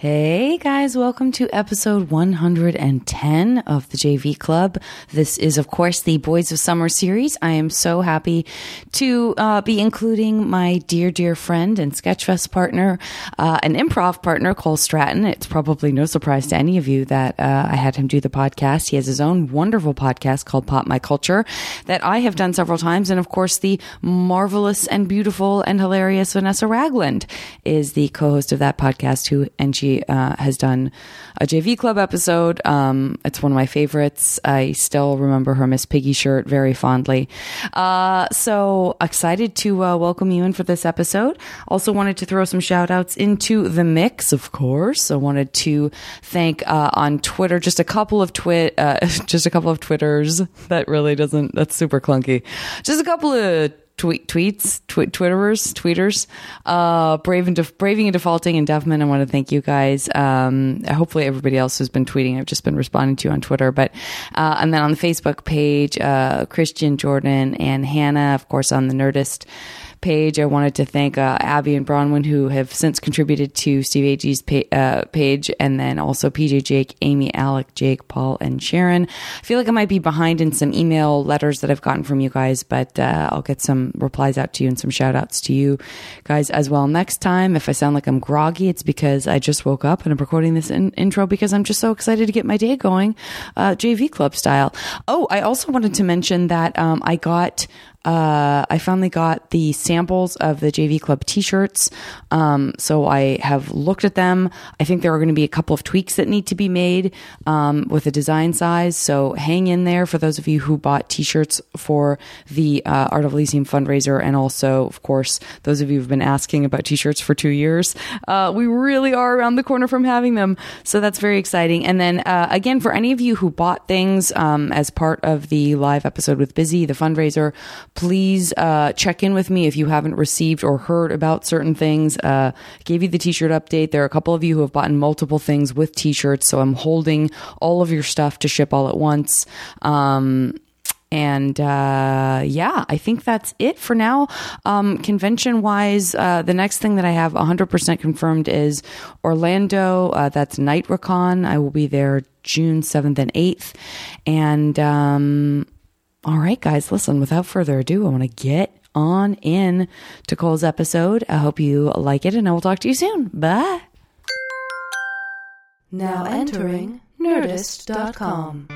Hey guys, welcome to episode 110 of the JV Club. This is, of course, the Boys of Summer series. I am so happy to uh, be including my dear, dear friend and Sketchfest partner, uh, an improv partner, Cole Stratton. It's probably no surprise to any of you that uh, I had him do the podcast. He has his own wonderful podcast called Pop My Culture that I have done several times. And of course, the marvelous and beautiful and hilarious Vanessa Ragland is the co-host of that podcast who, and she uh, has done a JV Club episode. Um, it's one of my favorites. I still remember her Miss Piggy shirt very fondly. Uh, so excited to uh, welcome you in for this episode. Also wanted to throw some shout outs into the mix, of course. I wanted to thank uh, on Twitter just a couple of twit, uh, just a couple of Twitters. That really doesn't. That's super clunky. Just a couple of tweet tweets, tw- Twitterers, tweeters, uh, brave and braving and defaulting and Devman. I want to thank you guys. Um, hopefully everybody else has been tweeting. I've just been responding to you on Twitter, but uh, and then on the Facebook page, uh, Christian, Jordan, and Hannah, of course, on the Nerdist page. I wanted to thank uh, Abby and Bronwyn, who have since contributed to Steve Agee's pa- uh, page, and then also PJ Jake, Amy, Alec, Jake, Paul, and Sharon. I feel like I might be behind in some email letters that I've gotten from you guys, but uh, I'll get some replies out to you and some shout outs to you guys as well next time. If I sound like I'm groggy, it's because I just woke up and I'm recording this in- intro because I'm just so excited to get my day going, uh, JV Club style. Oh, I also wanted to mention that um, I got uh, I finally got the samples of the JV Club t-shirts. Um, so I have looked at them. I think there are going to be a couple of tweaks that need to be made um, with the design size. So hang in there for those of you who bought t-shirts for the uh, Art of Elysium fundraiser, and also, of course, those of you who've been asking about t-shirts for two years. Uh, we really are around the corner from having them, so that's very exciting. And then uh, again, for any of you who bought things um, as part of the live episode with Busy, the fundraiser please uh, check in with me if you haven't received or heard about certain things. Uh, gave you the t-shirt update. There are a couple of you who have bought multiple things with t-shirts, so I'm holding all of your stuff to ship all at once. Um, and uh, yeah, I think that's it for now. Um, convention wise, uh, the next thing that I have 100% confirmed is Orlando. Uh, that's Recon. I will be there June 7th and 8th. And um, all right, guys, listen, without further ado, I want to get on in to Cole's episode. I hope you like it, and I will talk to you soon. Bye. Now entering Nerdist.com.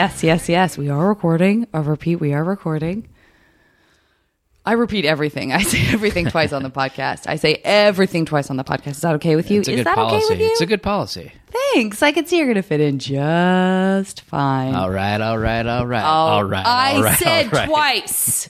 yes, yes, yes, yes. We are recording. I repeat, we are recording. I repeat everything. I say everything twice on the podcast. I say everything twice on the podcast. Is that okay with you? It's a Is good that policy. okay with you? It's a good policy. Thanks. I can see you're going to fit in just fine. All right, all right, all right, all right. I all right, said all right. twice.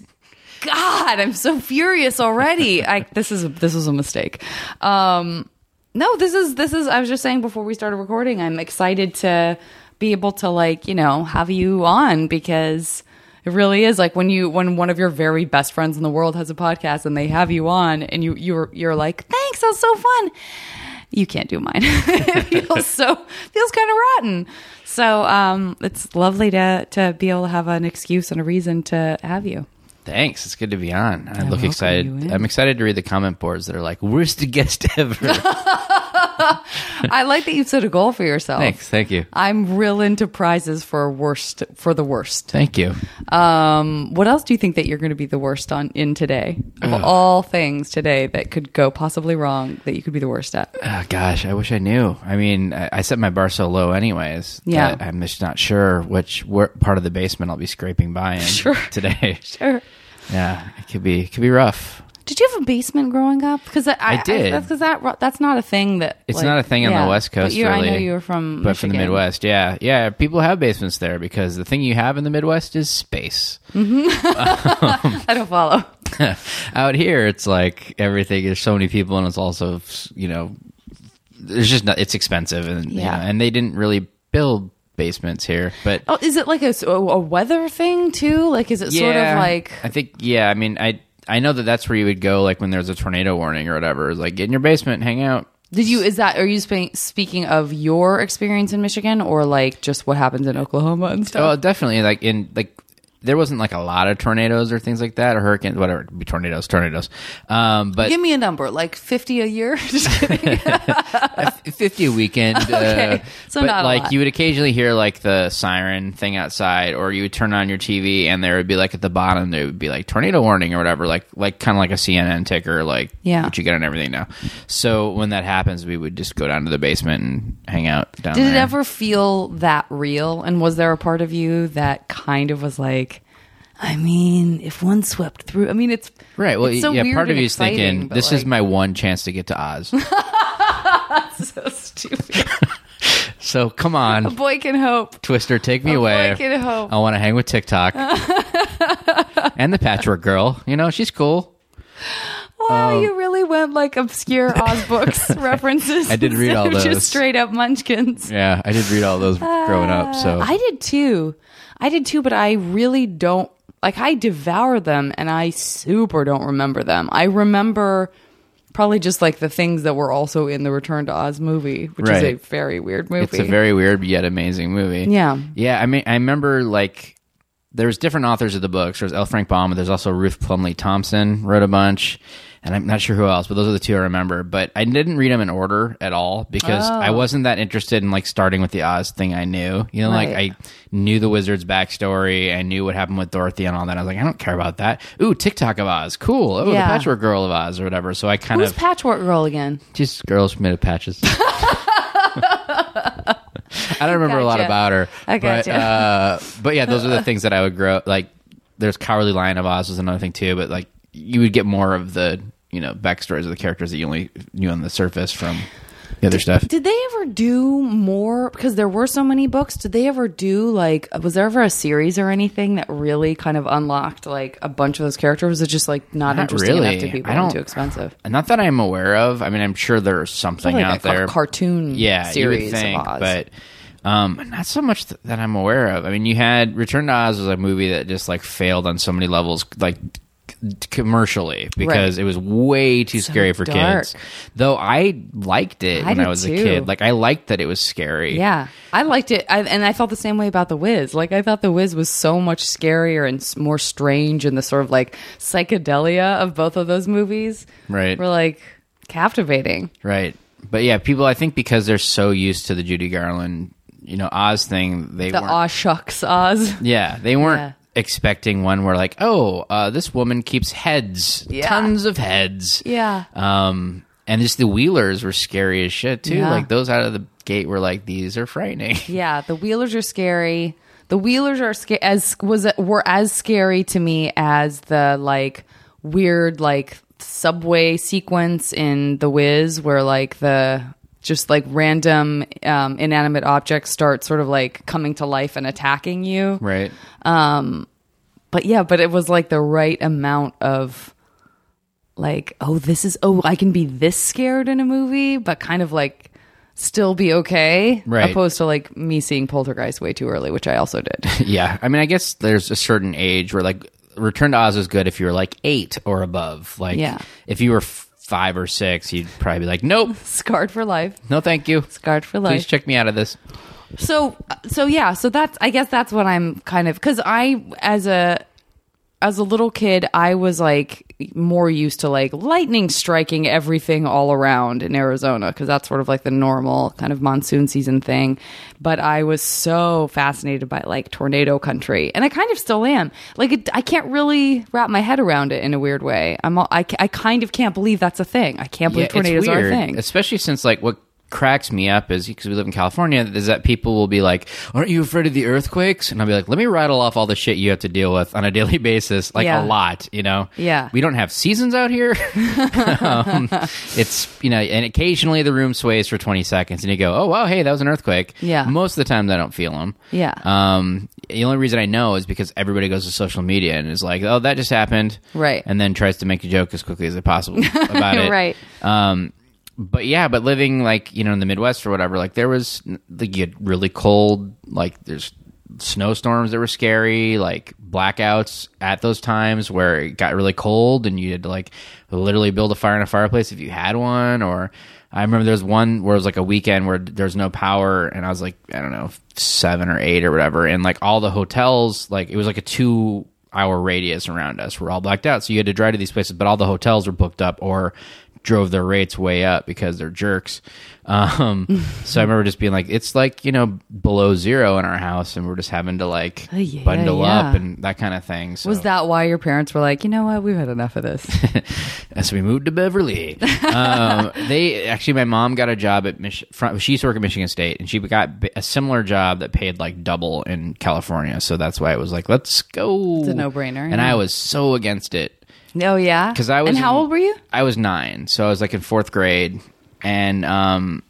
God, I'm so furious already. I this is this was a mistake. Um no, this is this is I was just saying before we started recording, I'm excited to be able to like, you know, have you on because it really is like when you when one of your very best friends in the world has a podcast and they have you on and you you're you're like, "Thanks, that was so fun." You can't do mine. it feels so feels kind of rotten. So, um it's lovely to to be able to have an excuse and a reason to have you. Thanks. It's good to be on. I look excited. I'm excited to read the comment boards that are like, "Worst guest ever." I like that you set a goal for yourself. Thanks. Thank you. I'm real into prizes for worst for the worst. Thank you. Um, what else do you think that you're going to be the worst on in today? Of all things today that could go possibly wrong, that you could be the worst at. Oh, gosh, I wish I knew. I mean, I, I set my bar so low, anyways. Yeah. that I'm just not sure which part of the basement I'll be scraping by in Sure. today. Sure. Yeah, it could be it could be rough. Did you have a basement growing up? Because I, I did. that's because that that's not a thing that It's like- not a thing on yeah. the West Coast. But really, I know you were from, but from the Midwest. Yeah, yeah. People have basements there because the thing you have in the Midwest is space. Mm-hmm. I don't follow. Out here, it's like everything. There's so many people, and it's also you know there's just not, it's expensive and Yeah. yeah, and they didn't really build basements here, but Oh, is it like a, a weather thing too? Like, is it sort of like I think yeah. I mean, I I know that that's where you would go, like when there's a tornado warning or whatever. Is like get in your basement, hang out. Did you? Is that? Are you spe- speaking of your experience in Michigan, or like just what happens in Oklahoma and stuff? Oh, definitely like in like there wasn't like a lot of tornadoes or things like that or hurricanes, whatever. It'd be tornadoes, tornadoes. Um, but Give me a number, like fifty a year. Just kidding. fifty a weekend. Okay, uh, so but not a like lot. you would occasionally hear like the siren thing outside, or you would turn on your TV and there would be like at the bottom there would be like tornado warning or whatever, like like kind of like a CNN ticker, like Yeah. what you get on everything now. So when that happens, we would just go down to the basement and hang out down Did there. it ever feel that real? And was there a part of you that kind of was like, I mean, if one swept through, I mean, it's Right. Well, it's so yeah. Part of and you is thinking this is my one chance to get to Oz. so stupid. so come on, A boy can hope. Twister, take me A away. boy can hope. I want to hang with Tik-Tok and the Patchwork Girl. You know, she's cool. Wow, Um, you really went like obscure Oz books references. I did read all those. Just straight up Munchkins. Yeah, I did read all those growing up. So Uh, I did too. I did too, but I really don't like I devour them and I super don't remember them. I remember probably just like the things that were also in the Return to Oz movie, which is a very weird movie. It's a very weird yet amazing movie. Yeah. Yeah, I mean I remember like there's different authors of the books. There's L. Frank Baum, but there's also Ruth Plumly Thompson wrote a bunch. And I'm not sure who else, but those are the two I remember. But I didn't read them in order at all because Oh. I wasn't that interested in like starting with the Oz thing I knew. You know, like I knew the wizard's backstory. I knew what happened with Dorothy and all that. I was like, I don't care about that. Ooh, Tik-Tok of Oz. Cool. Oh, Yeah. the Patchwork Girl of Oz or whatever. So I kind Who's of Patchwork Girl again? just girls made of patches. I don't remember a lot about her. I but, gotcha. uh, but yeah, those are the things that I would grow. Like, there's Cowardly Lion of Oz was another thing too. But like, you would get more of the you know backstories of the characters that you only knew on the surface from the other stuff. Did they ever do more? Because there were so many books. Did they ever do like? Was there ever a series or anything that really kind of unlocked like a bunch of those characters? Was it just like not, Not interesting really. enough to people I and too expensive? Not that I'm aware of. I mean, I'm sure there's something like out there. cartoon yeah, series think, of Oz. but um, not so much th- that I'm aware of. I mean, you had Return to Oz was a movie that just like failed on so many levels, like commercially because Right. it was way too scary for dark. kids. Though I liked it I when I was too. a kid. Like I liked that it was scary. Yeah, I liked it, I, and I felt the same way about the Wiz. Like I thought the Wiz was so much scarier and more strange, and the sort of like psychedelia of both of those movies Right. were like captivating. Right. But yeah, people I think because they're so used to the Judy Garland, you know, Oz thing, they The weren't aw shucks Oz. Yeah, they weren't Yeah. Expecting one where like, oh, uh, this woman keeps heads, Yeah. tons of heads. Yeah. Um, and just the Wheelers were scary as shit too. Yeah. Like those out of the gate were like, these are frightening. Yeah, the Wheelers are scary. The Wheelers are sca- as was were as scary to me as the like weird like subway sequence in The Wiz where like the just like random um, inanimate objects start sort of like coming to life and attacking you. right. But yeah, but it was like the right amount of like, oh, this is oh, I can be this scared in a movie, but kind of like still be okay. Right. Opposed to like me seeing Poltergeist way too early, which I also did. Yeah. I mean, I guess there's a certain age where like Return to Oz is good if you're like eight or above. Like, Yeah. if you were f- five or six, you'd probably be like, nope, Scarred for life. no, thank you. Scarred for life. Please check me out of this. So uh, so yeah, so that's I guess that's what I'm kind of cuz I as a as a little kid, I was like more used to like lightning striking everything all around in Arizona because that's sort of like the normal kind of monsoon season thing. But I was so fascinated by like tornado country, and I kind of still am. Like it, I can't really wrap my head around it in a weird way. I'm all, I, I kind of can't believe that's a thing. I can't believe tornadoes are a thing. Especially since like what cracks me up is because we live in California is that people will be like, "Aren't you afraid of the earthquakes?" And I'll be like, "Let me rattle off all the shit you have to deal with on a daily basis, like Yeah. a lot." You know? Yeah. We don't have seasons out here. um, it's you know, and occasionally the room sways for twenty seconds, and you go, "Oh wow, hey, that was an earthquake." Yeah. Most of the times I don't feel them. Yeah. Um, the only reason I know is because everybody goes to social media and is like, "Oh, that just happened," Right. and then tries to make a joke as quickly as possible about it. Right. Um, but yeah, but living like you know in the Midwest or whatever, like there was like you had really cold, like there's snowstorms that were scary, like blackouts at those times where it got really cold and you had to like literally build a fire in a fireplace if you had one. Or I remember there was one where it was like a weekend where there was no power and I was like I don't know seven or eight or whatever, and like all the hotels, like it was like a two hour radius around us were all blacked out. So you had to drive to these places, but all the hotels were booked up or drove their rates way up because they're jerks. Um, so I remember just being like, it's like, you know, below zero in our house and we're just having to like yeah, bundle yeah. up and that kind of thing. So, Was that why your parents were like, you know what, we've had enough of this? so we moved to Beverly. um, they actually, my mom got a job at Mich- front, she used to work at Michigan State and she got a similar job that paid like double in California. So that's why it was like, let's go. It's a no-brainer, And yeah. I was so against it. Oh yeah, 'Cause I was And how in- old were you? I was nine, so I was like in fourth grade, and um,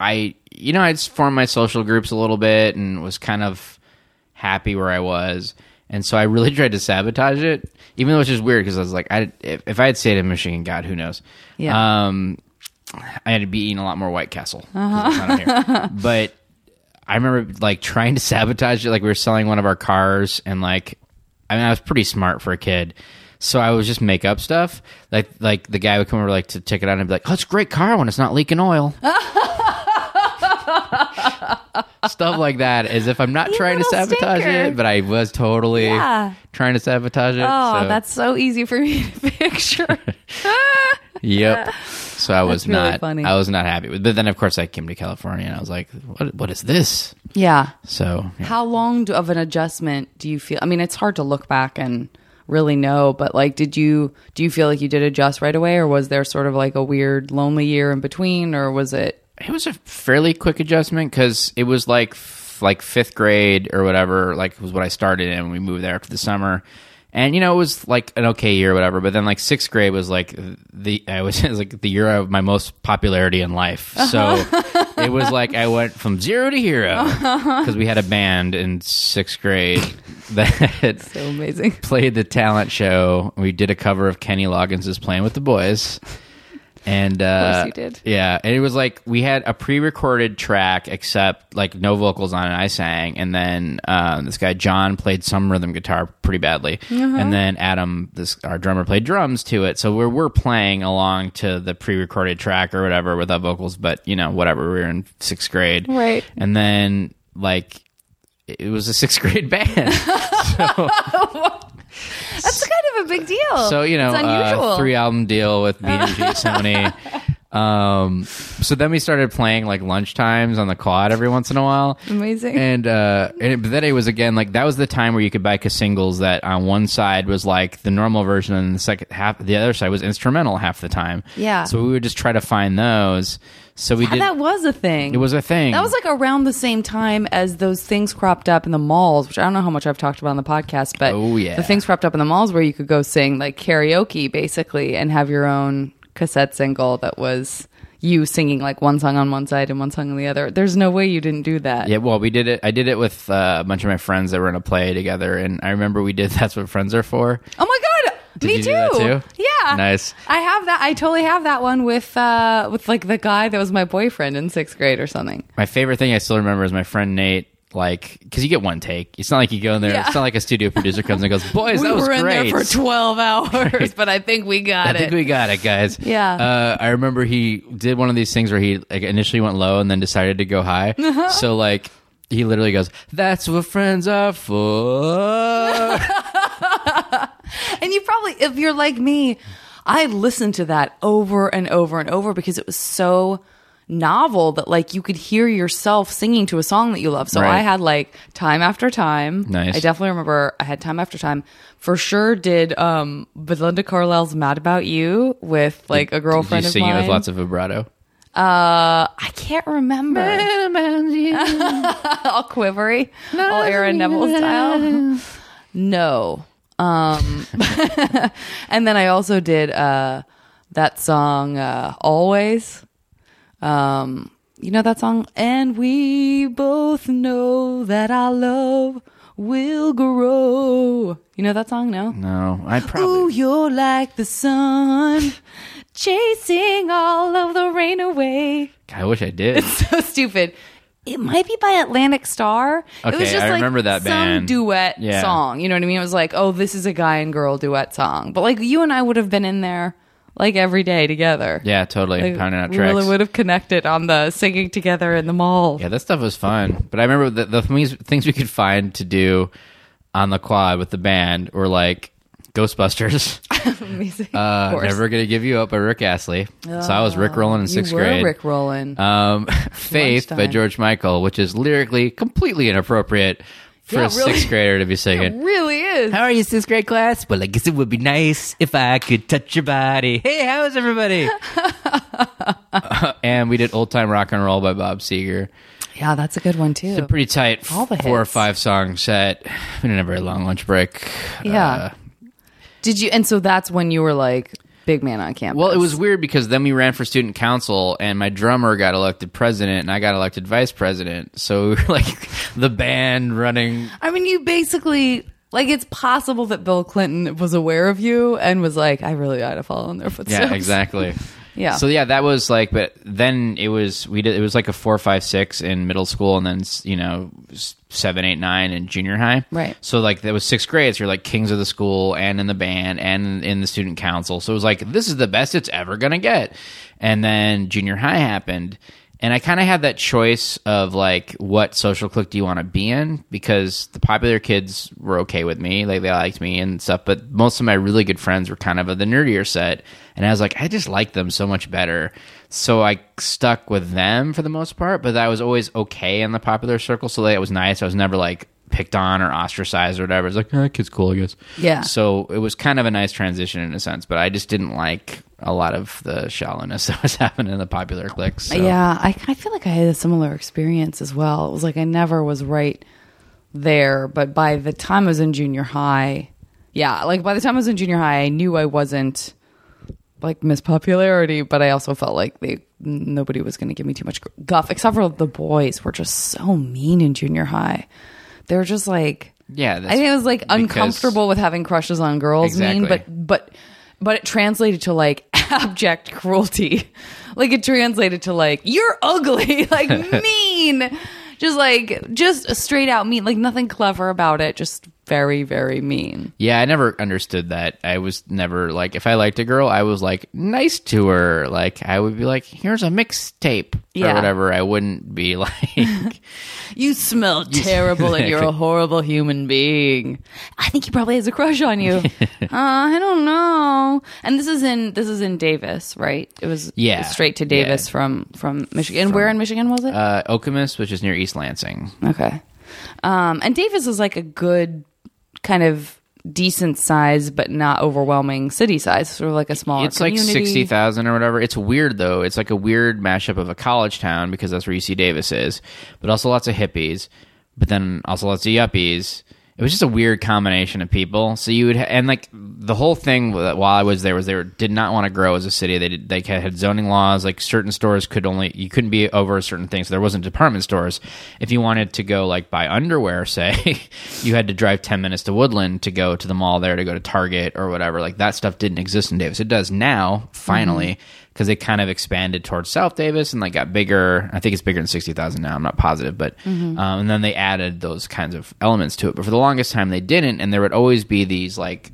I, you know, I just formed my social groups a little bit and was kind of happy where I was, and so I really tried to sabotage it, even though it's just weird because I was like, I if, if I had stayed in Michigan, God, who knows? Yeah. Um, I had to be eating a lot more White Castle, it's not on here. but. I remember like trying to sabotage it. Like we were selling one of our cars, and like, I mean, I was pretty smart for a kid, so I would just make up stuff. Like, like the guy would come over like to check it out and be like, "Oh, it's a great car when it's not leaking oil." stuff like that, as if I'm not trying to sabotage stinker. it, but I was totally Yeah. trying to sabotage it. Oh, so- that's so easy for me to picture. Yep. So I was really not. funny. I was not happy with. But then, of course, I came to California, and I was like, "What? What is this?" yeah. So yeah. How long do, of an adjustment do you feel? I mean, it's hard to look back and really know, but like, did you do you feel like you did adjust right away, or was there sort of like a weird lonely year in between, or was it? it was a fairly quick adjustment because it was like f- like fifth grade or whatever. Like was what I started in. when We moved there after the summer. And you know it was like an okay year, or whatever. But then like sixth grade was like the I was, was like the year of my most popularity in life. So it was like I went from zero to hero because we had a band in sixth grade that So amazing. played the talent show. We did a cover of Kenny Loggins' "Playing with the Boys," and uh, did. Yeah, and it was like we had a pre-recorded track, except like no vocals on it. I sang, and then um, this guy John played some rhythm guitar pretty badly, Uh-huh. and then Adam, this our drummer, played drums to it. So we're we're playing along to the pre-recorded track or whatever without vocals, but you know whatever. We were in sixth grade, Right. And then like. It was a sixth grade band. That's kind of a big deal. So you know, uh, three album deal with B&G Sony. Um, so then we started playing like lunch times on the quad every once in a while. Amazing. And uh, and it, but then it was again like that was the time where you could buy singles that on one side was like the normal version and the second half the other side was instrumental half the time. Yeah. So we would just try to find those. So we did. that was a thing. it was a thing. That was like around the same time as those things cropped up in the malls, which I don't know how much I've talked about on the podcast, but Oh, yeah. the things cropped up in the malls where you could go sing like karaoke basically and have your own cassette single that was you singing like one song on one side and one song on the other. There's no way you didn't do that. Yeah, well, we did it. I did it with uh, a bunch of my friends that were in a play together, and I remember we did. That's what friends are for. Oh my god. Did Me too. too? Yeah. Nice. I have that. I totally have that one with uh with like the guy that was my boyfriend in sixth grade or something. My favorite thing I still remember is my friend Nate. Like, because you get one take. It's not like you go in there. Yeah. It's not like a studio producer comes and goes, "Boys, we that was were in there for twelve hours, but I think we got I it. I think we got it, guys. Yeah. Uh, I remember he did one of these things where he like initially went low and then decided to go high. Uh-huh. So like he literally goes, "That's what friends are for." And you probably, if you're like me, I listened to that over and over and over because it was so novel that like you could hear yourself singing to a song that you love. So Right. I had like time after time. Nice. I definitely remember I had time after time. For sure did um Belinda Carlisle's Mad About You with like a Did girlfriend you of sing it with lots of vibrato? uh I can't remember. all quivery, all Aaron Neville style. No. Um, and then I also did uh, that song uh, "Always." Um, you know that song, and we both know that our love will grow. You know that song? No. No, I probably. Ooh, you're like the sun, chasing all of the rain away. I wish I did. It's so stupid. It might be by Atlantic Starr. it was Okay, just I like remember that some band. duet Yeah. song. You know what I mean? It was like, oh, this is a guy and girl duet song. But like you and I would have been in there like every day together. Yeah, totally. Like, Pounding out we tracks. really would have connected on the singing together in the mall. Yeah, that stuff was fun. But I remember the, the things, things we could find to do on the quad with the band were like Ghostbusters, Amazing. uh. Never Gonna Give You Up by Rick Astley. so I was Rick rolling in sixth you were grade. Rick Rolling. Um, Faith by George Michael, which is lyrically completely inappropriate for Yeah, a really. sixth grader to be singing. really is. How are you, sixth grade class? Well, I guess it would be nice if I could touch your body. Hey, how's everybody? and we did Old Time Rock and Roll by Bob Seger. Yeah, that's a good one too. It's a pretty tight All the four or five song set. We didn't have a very long lunch break. Yeah. Uh, Did you? And so that's when you were like big man on campus. well, it was weird because then we ran for student council, and my drummer got elected president, and I got elected vice president. So we were like the band running. I mean, you basically like it's possible that Bill Clinton was aware of you and was like, I really ought to follow in their footsteps. Yeah, exactly. Yeah. So yeah, that was like, but then it was we did it was like a four, five, six in middle school, and then you know seven, eight, nine in junior high. Right. So like that was sixth grade. So you're like kings of the school, and in the band, and in the student council. So it was like this is the best it's ever gonna get. And then junior high happened. And I kind of had that choice of like, what social clique do you want to be in? Because the popular kids were okay with me, like they liked me and stuff. But most of my really good friends were kind of of the nerdier set, and I was like, I just like them so much better. So I stuck with them for the most part. But I was always okay in the popular circle, so that was nice. I was never like picked on or ostracized or whatever. It's like, oh, that kid's cool, I guess. Yeah. So it was kind of a nice transition in a sense, but I just didn't like a lot of the shallowness that was happening in the popular cliques. So. Yeah, I, I feel like I had a similar experience as well. It was like I never was right there, but by the time I was in junior high, yeah, like by the time I was in junior high, I knew I wasn't like Miss Popularity, but I also felt like they nobody was going to give me too much guff, except for the boys were just so mean in junior high. They were just like Yeah, I think it was like uncomfortable with having crushes on girls mean, Exactly. but but but it translated to like abject cruelty. Like it translated to like you're ugly, like mean. Just like just straight out mean, like nothing clever about it, just very very mean. Yeah, I never understood that. I was never like, if I liked a girl, I was like nice to her. Like, I would be like, here's a mixtape Yeah. or whatever. I wouldn't be like, You smell terrible and you're a horrible human being. I think he probably has a crush on you. uh, I don't know. And this is in this is in Davis, right? It was Yeah. straight to Davis Yeah. from from Michigan. And where in Michigan was it? uh, Okemos, which is near East Lansing. Okay. Um, and Davis is like a good kind of decent size, but not overwhelming city size. Sort of like a small It's like 60,000 or whatever. It's weird though. It's like a weird mashup of a college town because that's where UC Davis is, but also lots of hippies, but then also lots of yuppies. It was just a weird combination of people. So you would, and like the whole thing while I was there was they were, did not want to grow as a city. They did, they had zoning laws. Like certain stores could only, you couldn't be over a certain thing. So there wasn't department stores. If you wanted to go like buy underwear, say, you had to drive 10 minutes to Woodland to go to the mall there to go to Target or whatever. Like that stuff didn't exist in Davis. It does now, finally, mm-hmm. Because they kind of expanded towards South Davis and like got bigger. I think it's bigger than 60,000 now. I'm not positive, but, um, and then they added those kinds of elements to it. But for the longest time, they didn't. And there would always be these like,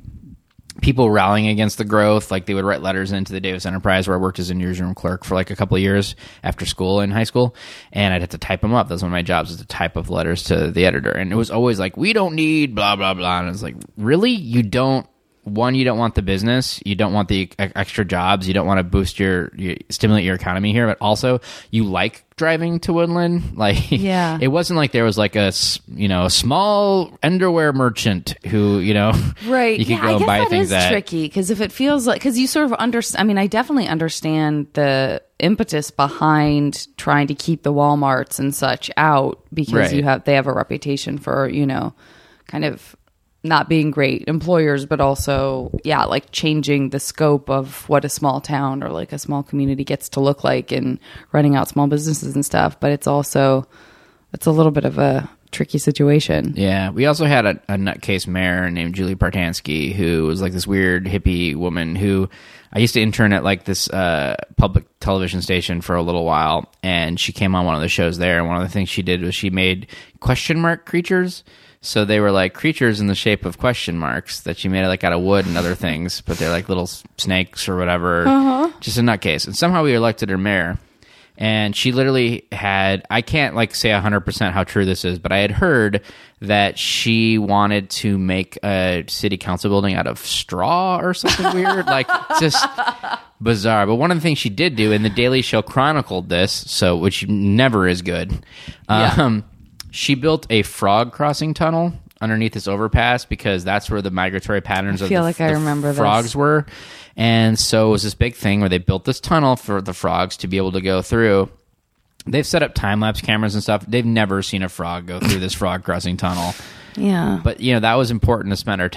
people rallying against the growth. Like they would write letters into the Davis Enterprise, where I worked as a newsroom clerk for like a couple of years after school in high school, and I'd have to type them up. That's one of my jobs was to type up letters to the editor, and it was always like, "We don't need blah blah blah," and it's like, really, you don't. One, you don't want the business, you don't want the extra jobs, you don't want to boost your, you stimulate your economy here, but also you like driving to Woodland. Like, Yeah. it wasn't like there was like a you know a small underwear merchant who you know right you could yeah, go I and guess buy that things is at tricky because if it feels like because you sort of understand i mean i definitely understand the impetus behind trying to keep the walmarts and such out because Right. you have they have a reputation for you know kind of not being great employers but also yeah like changing the scope of what a small town or like a small community gets to look like and running out small businesses and stuff but it's also it's a little bit of a tricky situation. Yeah, we also had a, a nutcase mayor named Julie Partansky, who was like this weird hippie woman who I used to intern at like this uh, public television station for a little while, and she came on one of the shows there. And one of the things she did was she made question mark creatures. So they were like creatures in the shape of question marks that she made like out of wood and other things, but they're like little snakes or whatever. Uh-huh. Just a nutcase. And somehow we elected her mayor and she literally had i can't like say 100% how true this is but i had heard that she wanted to make a city council building out of straw or something weird like just bizarre but one of the things she did do and the daily show chronicled this so which never is good Yeah. Um, she built a frog crossing tunnel underneath this overpass because that's where the migratory patterns of feel the, like I the remember this. frogs were. And so it was this big thing where they built this tunnel for the frogs to be able to go through. They've set up time lapse cameras and stuff. They've never seen a frog go through this frog crossing tunnel. Yeah. But you know that was important to spend our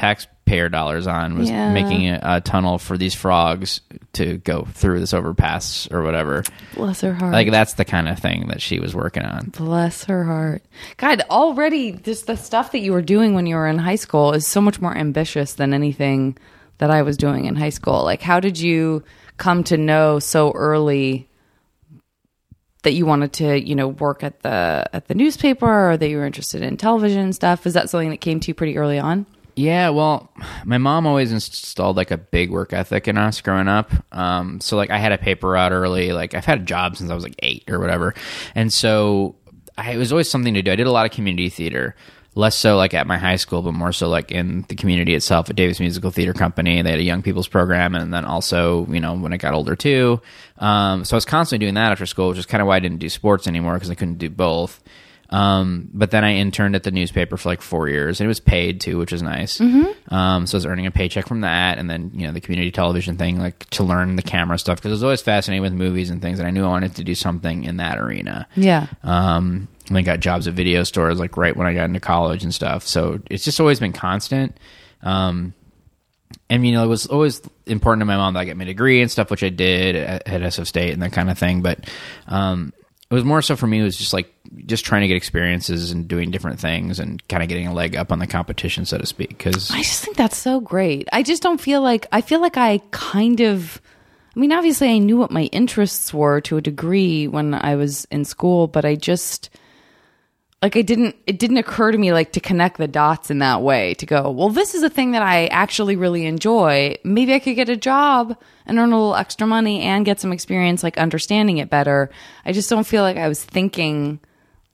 taxpayer dollars on was Yeah. making a, a tunnel for these frogs to go through this overpass or whatever. Bless her heart. Like that's the kind of thing that she was working on. Bless her heart. God, already just the stuff that you were doing when you were in high school is so much more ambitious than anything that I was doing in high school. Like how did you come to know so early that you wanted to, you know, work at the at the newspaper or that you were interested in television stuff? Is that something that came to you pretty early on? Yeah, well, my mom always installed like a big work ethic in us growing up. Um, so like I had a paper route early. Like I've had a job since I was like eight or whatever, and so I, it was always something to do. I did a lot of community theater, less so like at my high school, but more so like in the community itself at Davis Musical Theater Company. They had a young people's program, and then also you know when I got older too. Um, so I was constantly doing that after school, which is kind of why I didn't do sports anymore because I couldn't do both. Um, but then I interned at the newspaper for like four years, and it was paid too, which was nice. Um, so I was earning a paycheck from that, and then you know the community television thing, like to learn the camera stuff, because I was always fascinated with movies and things, and I knew I wanted to do something in that arena. Yeah. Um, and I got jobs at video stores like right when I got into college and stuff. So it's just always been constant. Um, and you know, it was always important to my mom that I get my degree and stuff, which I did at, at SF State and that kind of thing. But um, it was more so for me. It was just like just trying to get experiences and doing different things and kind of getting a leg up on the competition, so to speak. Because I just think that's so great. I just don't feel like I feel like I kind of I mean obviously I knew what my interests were to a degree when I was in school, but I just like I didn't it didn't occur to me like to connect the dots in that way to go, well this is a thing that I actually really enjoy. Maybe I could get a job and earn a little extra money and get some experience like understanding it better. I just don't feel like I was thinking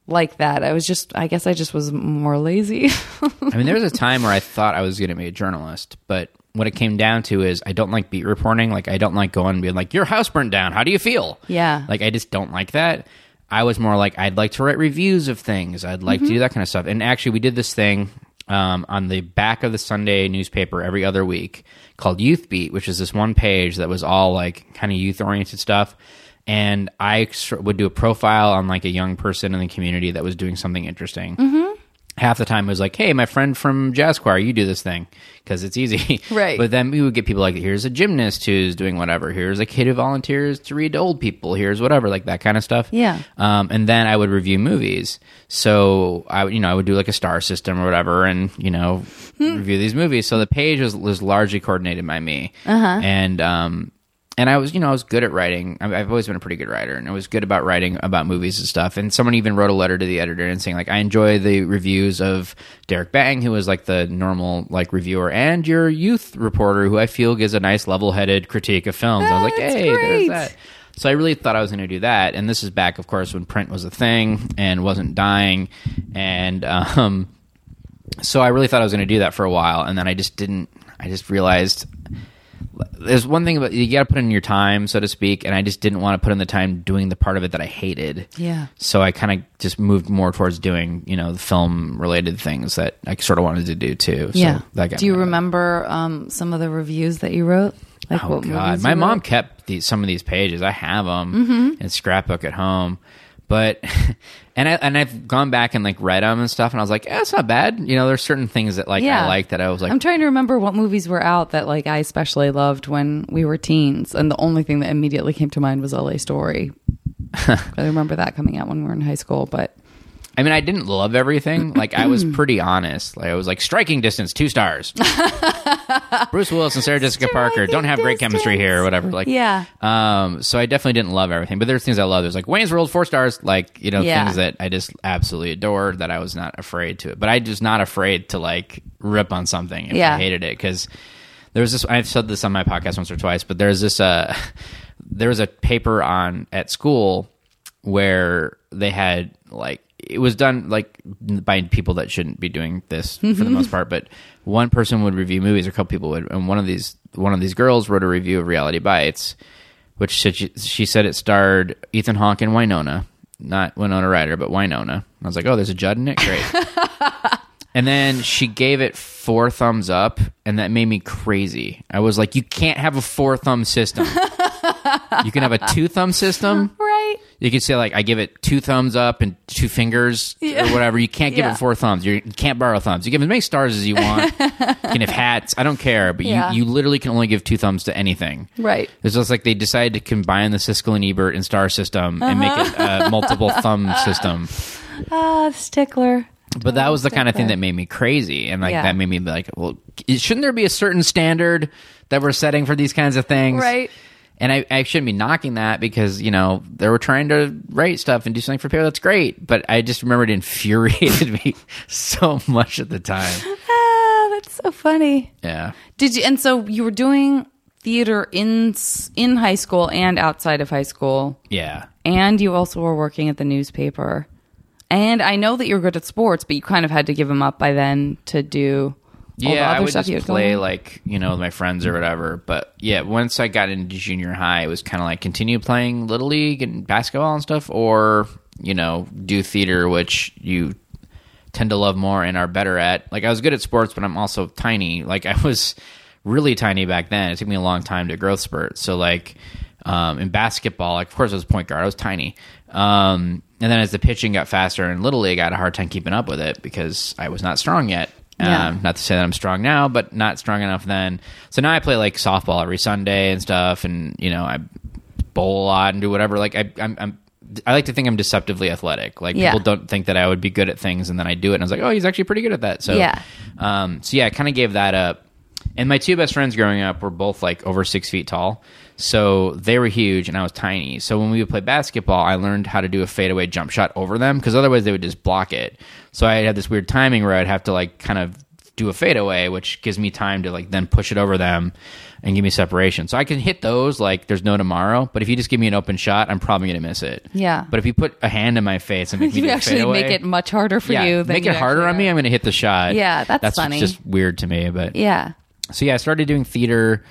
like that. I was just I guess I just was more lazy. I mean, there was a time where I thought I was going to be a journalist, but what it came down to is I don't like beat reporting. Like, I don't like going and being like, your house burned down. How do you feel? Yeah. Like, I just don't like that. I was more like, I'd like to write reviews of things. I'd like to do that kind of stuff. And actually, we did this thing um, on the back of the Sunday newspaper every other week called Youth Beat, which is this one page that was all like kind of youth oriented stuff. And I would do a profile on like a young person in the community that was doing something interesting half the time it was like, "Hey, my friend from jazz choir, you do this thing because it's easy." Right. But then we would get people like, "Here's a gymnast who's doing whatever. Here's a kid who volunteers to read to old people. Here's whatever, like that kind of stuff." Yeah. Um, and then I would review movies. So I, would- you know, I would do like a star system or whatever, and you know, review these movies. So the page was was largely coordinated by me. Uh-huh. And um, and I was, you know, I was good at writing. I've I've always been a pretty good writer, and I was good about writing about movies and stuff. And someone even wrote a letter to the editor and saying, like, I enjoy the reviews of Derrick Bang, who was like the normal like reviewer, and your youth reporter, who I feel gives a nice level-headed critique of films. I was like, hey, great. there's that. So I really thought I was going to do that, and this is back, of course, when print was a thing and wasn't dying, and um, so I really thought I was going to do that for a while, and then I just didn't. I just realized there's one thing about you got to put in your time, so to speak, and I just didn't want to put in the time doing the part of it that I hated. Yeah. So I kind of just moved more towards doing, you know, the film related things that I sort of wanted to do too. So Yeah. that got Do you me out of it. remember um, some of the reviews that you wrote? Like Oh what God, my you mom wrote? kept these some of these pages. I have them Mm-hmm. in scrapbook at home, but and I and I've gone back and like read them and stuff, and I was like, eh, not bad. You know, there's certain things that like Yeah. I like that I was like, I'm trying to remember what movies were out that like I especially loved when we were teens, and the only thing that immediately came to mind was LA Story. I remember that coming out when we were in high school, but I mean, I didn't love everything. Like, I was pretty honest. Like, I was like, striking distance, two stars. Bruce Willis and Sarah Jessica Parker don't have great chemistry here, or whatever. Like, Yeah. Um, so I definitely didn't love everything, but there's things I love. There's like Wayne's World, four stars. Like, you know, Yeah. things that I just absolutely adore. That I was not afraid to. But I just not afraid to like rip on something if Yeah. I hated it because there was this. I've said this on my podcast once or twice, but there's this. Uh, there was a paper on at school where they had like it was done like by people that shouldn't be doing this for the most part but one person would review movies or a couple people would and one of these one of these girls wrote a review of reality bites which said she, she said it starred ethan hawke and winona not winona ryder but winona. I was like oh there's a judd in it? Great. And then she gave it four thumbs up and that made me crazy. I was like you can't have a four thumb system you can have a two thumb system Right. you can say like I give it two thumbs up and two fingers or whatever. You can't give Yeah. it four thumbs. You're, you can't borrow thumbs. You give as many stars as you want. you can have hats. I don't care. But Yeah. you, you literally can only give two thumbs to anything. Right. It's just like they decided to combine the Siskel and Ebert and star system and make it a multiple thumb system. Ah, stickler. But that was the kind of thing that made me crazy, and like Yeah. that made me be like, well, shouldn't there be a certain standard that we're setting for these kinds of things? Right. And I, I shouldn't be knocking that because you know they were trying to write stuff and do something for people. That's great, but I just remember it infuriated me so much at the time. Ah, that's so funny. Yeah, Did you? And so you were doing theater in in high school and outside of high school, yeah. and you also were working at the newspaper. And I know that you're good at sports, but you kind of had to give them up by then to do Yeah, I would just play like you know with my friends or whatever. But yeah, once I got into junior high, it was kind of like continue playing little league and basketball and stuff, or you know do theater, which you tend to love more and are better at. Like I was good at sports, but I'm also tiny. Like I was really tiny back then. It took me a long time to growth spurt. So like um, in basketball, like of course I was point guard. I was tiny. Um, and then as the pitching got faster in little league, I had a hard time keeping up with it because I was not strong yet. Yeah. Um, not to say that I'm strong now, but not strong enough then. So now I play like softball every Sunday and stuff, and you know I bowl a lot and do whatever. Like I, I'm, I'm I like to think I'm deceptively athletic. Like Yeah. people don't think that I would be good at things, and then I do it, and I was like, oh, he's actually pretty good at that. So Yeah. um, so yeah, I kind of gave that up. And my two best friends growing up were both like over six feet tall. So they were huge and I was tiny. So when we would play basketball, I learned how to do a fadeaway jump shot over them because otherwise they would just block it. So I had this weird timing where I'd have to like kind of do a fadeaway, which gives me time to like then push it over them and give me separation. So I can hit those like there's no tomorrow. But if you just give me an open shot, I'm probably going to miss it. Yeah. But if you put a hand in my face and make You actually fadeaway, make it much harder for yeah, you. Than make it harder on me. I'm going to hit the shot. Yeah, that's that's funny. just weird to me, but Yeah. so yeah, I started doing theater.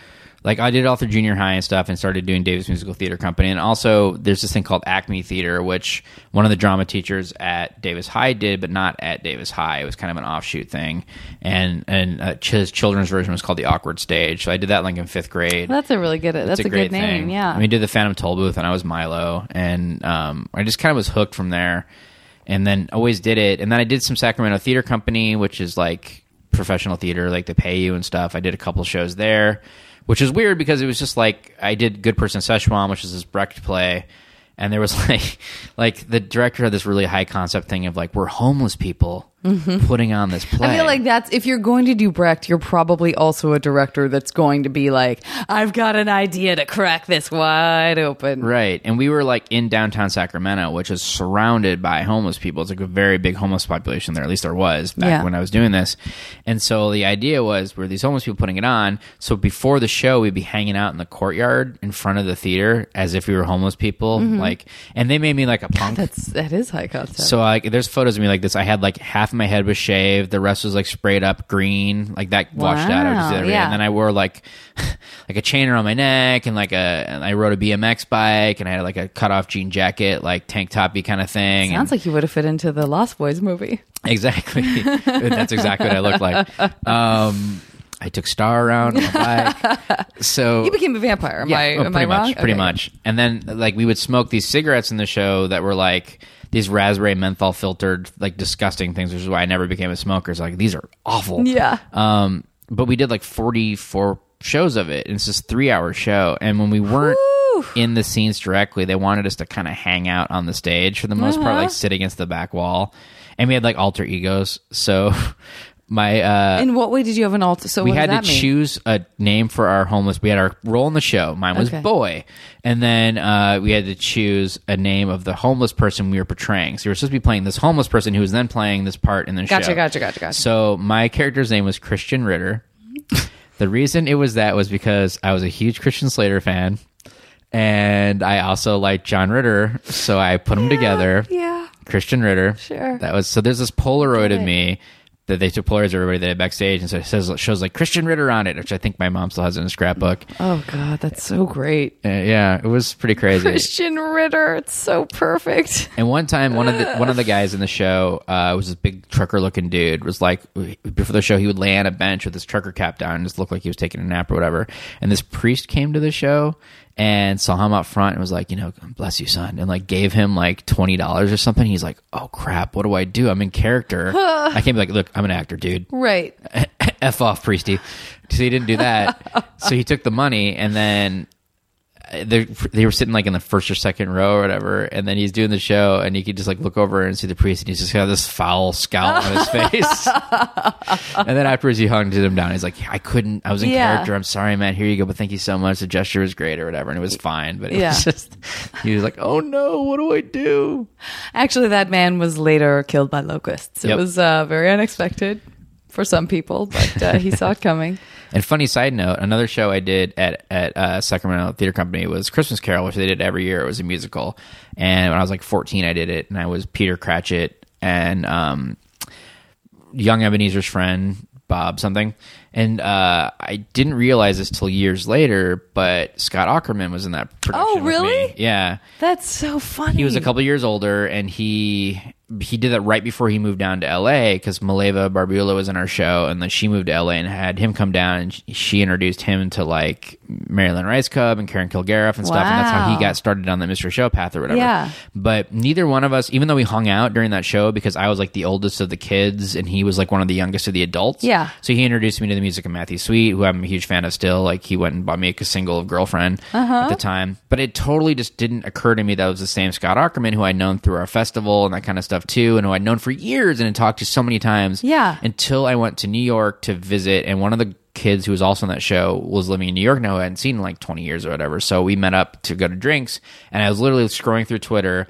Like I did it all through junior high and stuff, and started doing Davis Musical Theater Company. And also, there's this thing called Acme Theater, which one of the drama teachers at Davis High did, but not at Davis High. It was kind of an offshoot thing. And and uh, his children's version was called the Awkward Stage. So I did that like in fifth grade. That's a really good. That's It's a, great good name. thing. Yeah. And we did the Phantom Toll Booth, and I was Milo, and um, I just kind of was hooked from there, and then always did it. And then I did some Sacramento Theater Company, which is like professional theater, like they pay you and stuff. I did a couple shows there, which is weird because it was just like I did Good Person Szechuan, which is this Brecht play. And there was like, like the director had this really high concept thing of like we're homeless people putting on this play. Mm-hmm. I feel like that's if you're going to do Brecht, you're probably also a director that's going to be like, I've got an idea to crack this wide open. Right. And we were like in downtown Sacramento, which is surrounded by homeless people. It's like a very big homeless population there. At least there was back Yeah. when I was doing this. And so the idea was were these homeless people putting it on. So before the show, we'd be hanging out in the courtyard in front of the theater as if we were homeless people. Like, and they made me like a punk. That's that is high concept. So like, there's photos of me like this. I had like half of my head was shaved, the rest was like sprayed up green, like that washed out. I would just do Wow, every day. yeah. And then I wore like like a chain around my neck and like a and I rode a BMX bike and I had like a cut off jean jacket, like tank toppy kind of thing. Sounds like you would have fit into the Lost Boys movie. exactly. That's exactly what I looked like. Um, I took Star around on my bike. So You became a vampire. Am I oh, am pretty I much, wrong? pretty Okay. much. And then like we would smoke these cigarettes in the show that were like these raspberry menthol filtered like disgusting things, which is why I never became a smoker. It's like these are awful. Yeah. Um, but we did like forty four shows of it, and it's this three hour show. And when we weren't Whew. in the scenes directly. They wanted us to kind of hang out on the stage for the most part, Uh-huh. like sit against the back wall, and we had like alter egos. So my uh, In what way did you have an alter? So we what had does to mean? choose a name for our homeless. We had our role in the show. Mine was Okay. boy, and then uh, we had to choose a name of the homeless person we were portraying. So we were supposed to be playing this homeless person who was then playing this part in the Gotcha, show. gotcha, gotcha, gotcha. Gotcha. So my character's name was Christian Ritter. the reason it was that was because I was a huge Christian Slater fan, and I also liked John Ritter. So I put them together. Yeah. Christian Ritter. Sure. That was so. There's this Polaroid of me that they took Polaroids of everybody that had backstage, and so it says shows like Christian Ritter on it, which I think my mom still has in a scrapbook. Oh God, that's so great. Uh, yeah, it was pretty crazy. Christian Ritter, it's so perfect. And one time, one of the one of the guys in the show uh, was this big trucker looking dude. Was like before the show, he would lay on a bench with his trucker cap down and just look like he was taking a nap or whatever. And this priest came to the show and saw him up front and was like, you know, bless you, son, and like gave him like twenty dollars or something. He's like, oh crap, what do I do? I'm in character. I can't be like, look, I'm an actor, dude. Right. F off, priesty. So he didn't do that. so he took the money and then they they were sitting like in the first or second row or whatever, and then he's doing the show, and you could just like look over and see the priest, and he's just got this foul scowl on his face. and then afterwards, he hung him down. He's like, "I couldn't. I was in Yeah. character. I'm sorry, man. Here you go, but thank you so much. The gesture was great or whatever, and it was fine. But it Yeah. was just he was like, "Oh no, what do I do?" Actually, that man was later killed by locusts. It Yep. was uh, very unexpected for some people, but uh, he saw it coming. And funny side note, another show I did at at uh, Sacramento Theater Company was Christmas Carol, which they did every year. It was a musical, and when I was like 14, I did it, and I was Peter Cratchit and um, young Ebenezer's friend Bob something, and uh, I didn't realize this till years later, but Scott Aukerman was in that production. Oh, with me. really? Yeah. That's so funny. He was a couple years older, and he he did that right before he moved down to L.A. because Maleva Barbula was in our show, and then she moved to L.A. and had him come down, and she introduced him to like Mary Lynn Rajskub and Karen Kilgariff and stuff, and that's how he got started on the Mr. Show path or whatever. Yeah. But neither one of us, even though we hung out during that show, because I was like the oldest of the kids, and he was like one of the youngest of the adults. Yeah. So he introduced me to the music of Matthew Sweet, who I'm a huge fan of still. Like he went and bought me a single of Girlfriend Uh-huh. at the time. But it totally just didn't occur to me that it was the same Scott Aukerman who I'd known through our festival and that kind of stuff too, and who I'd known for years and had talked to so many times. Yeah. Until I went to New York to visit, and one of the kids who was also on that show was living in New York now, who I hadn't seen in like 20 years or whatever. So we met up to go to drinks, and I was literally scrolling through Twitter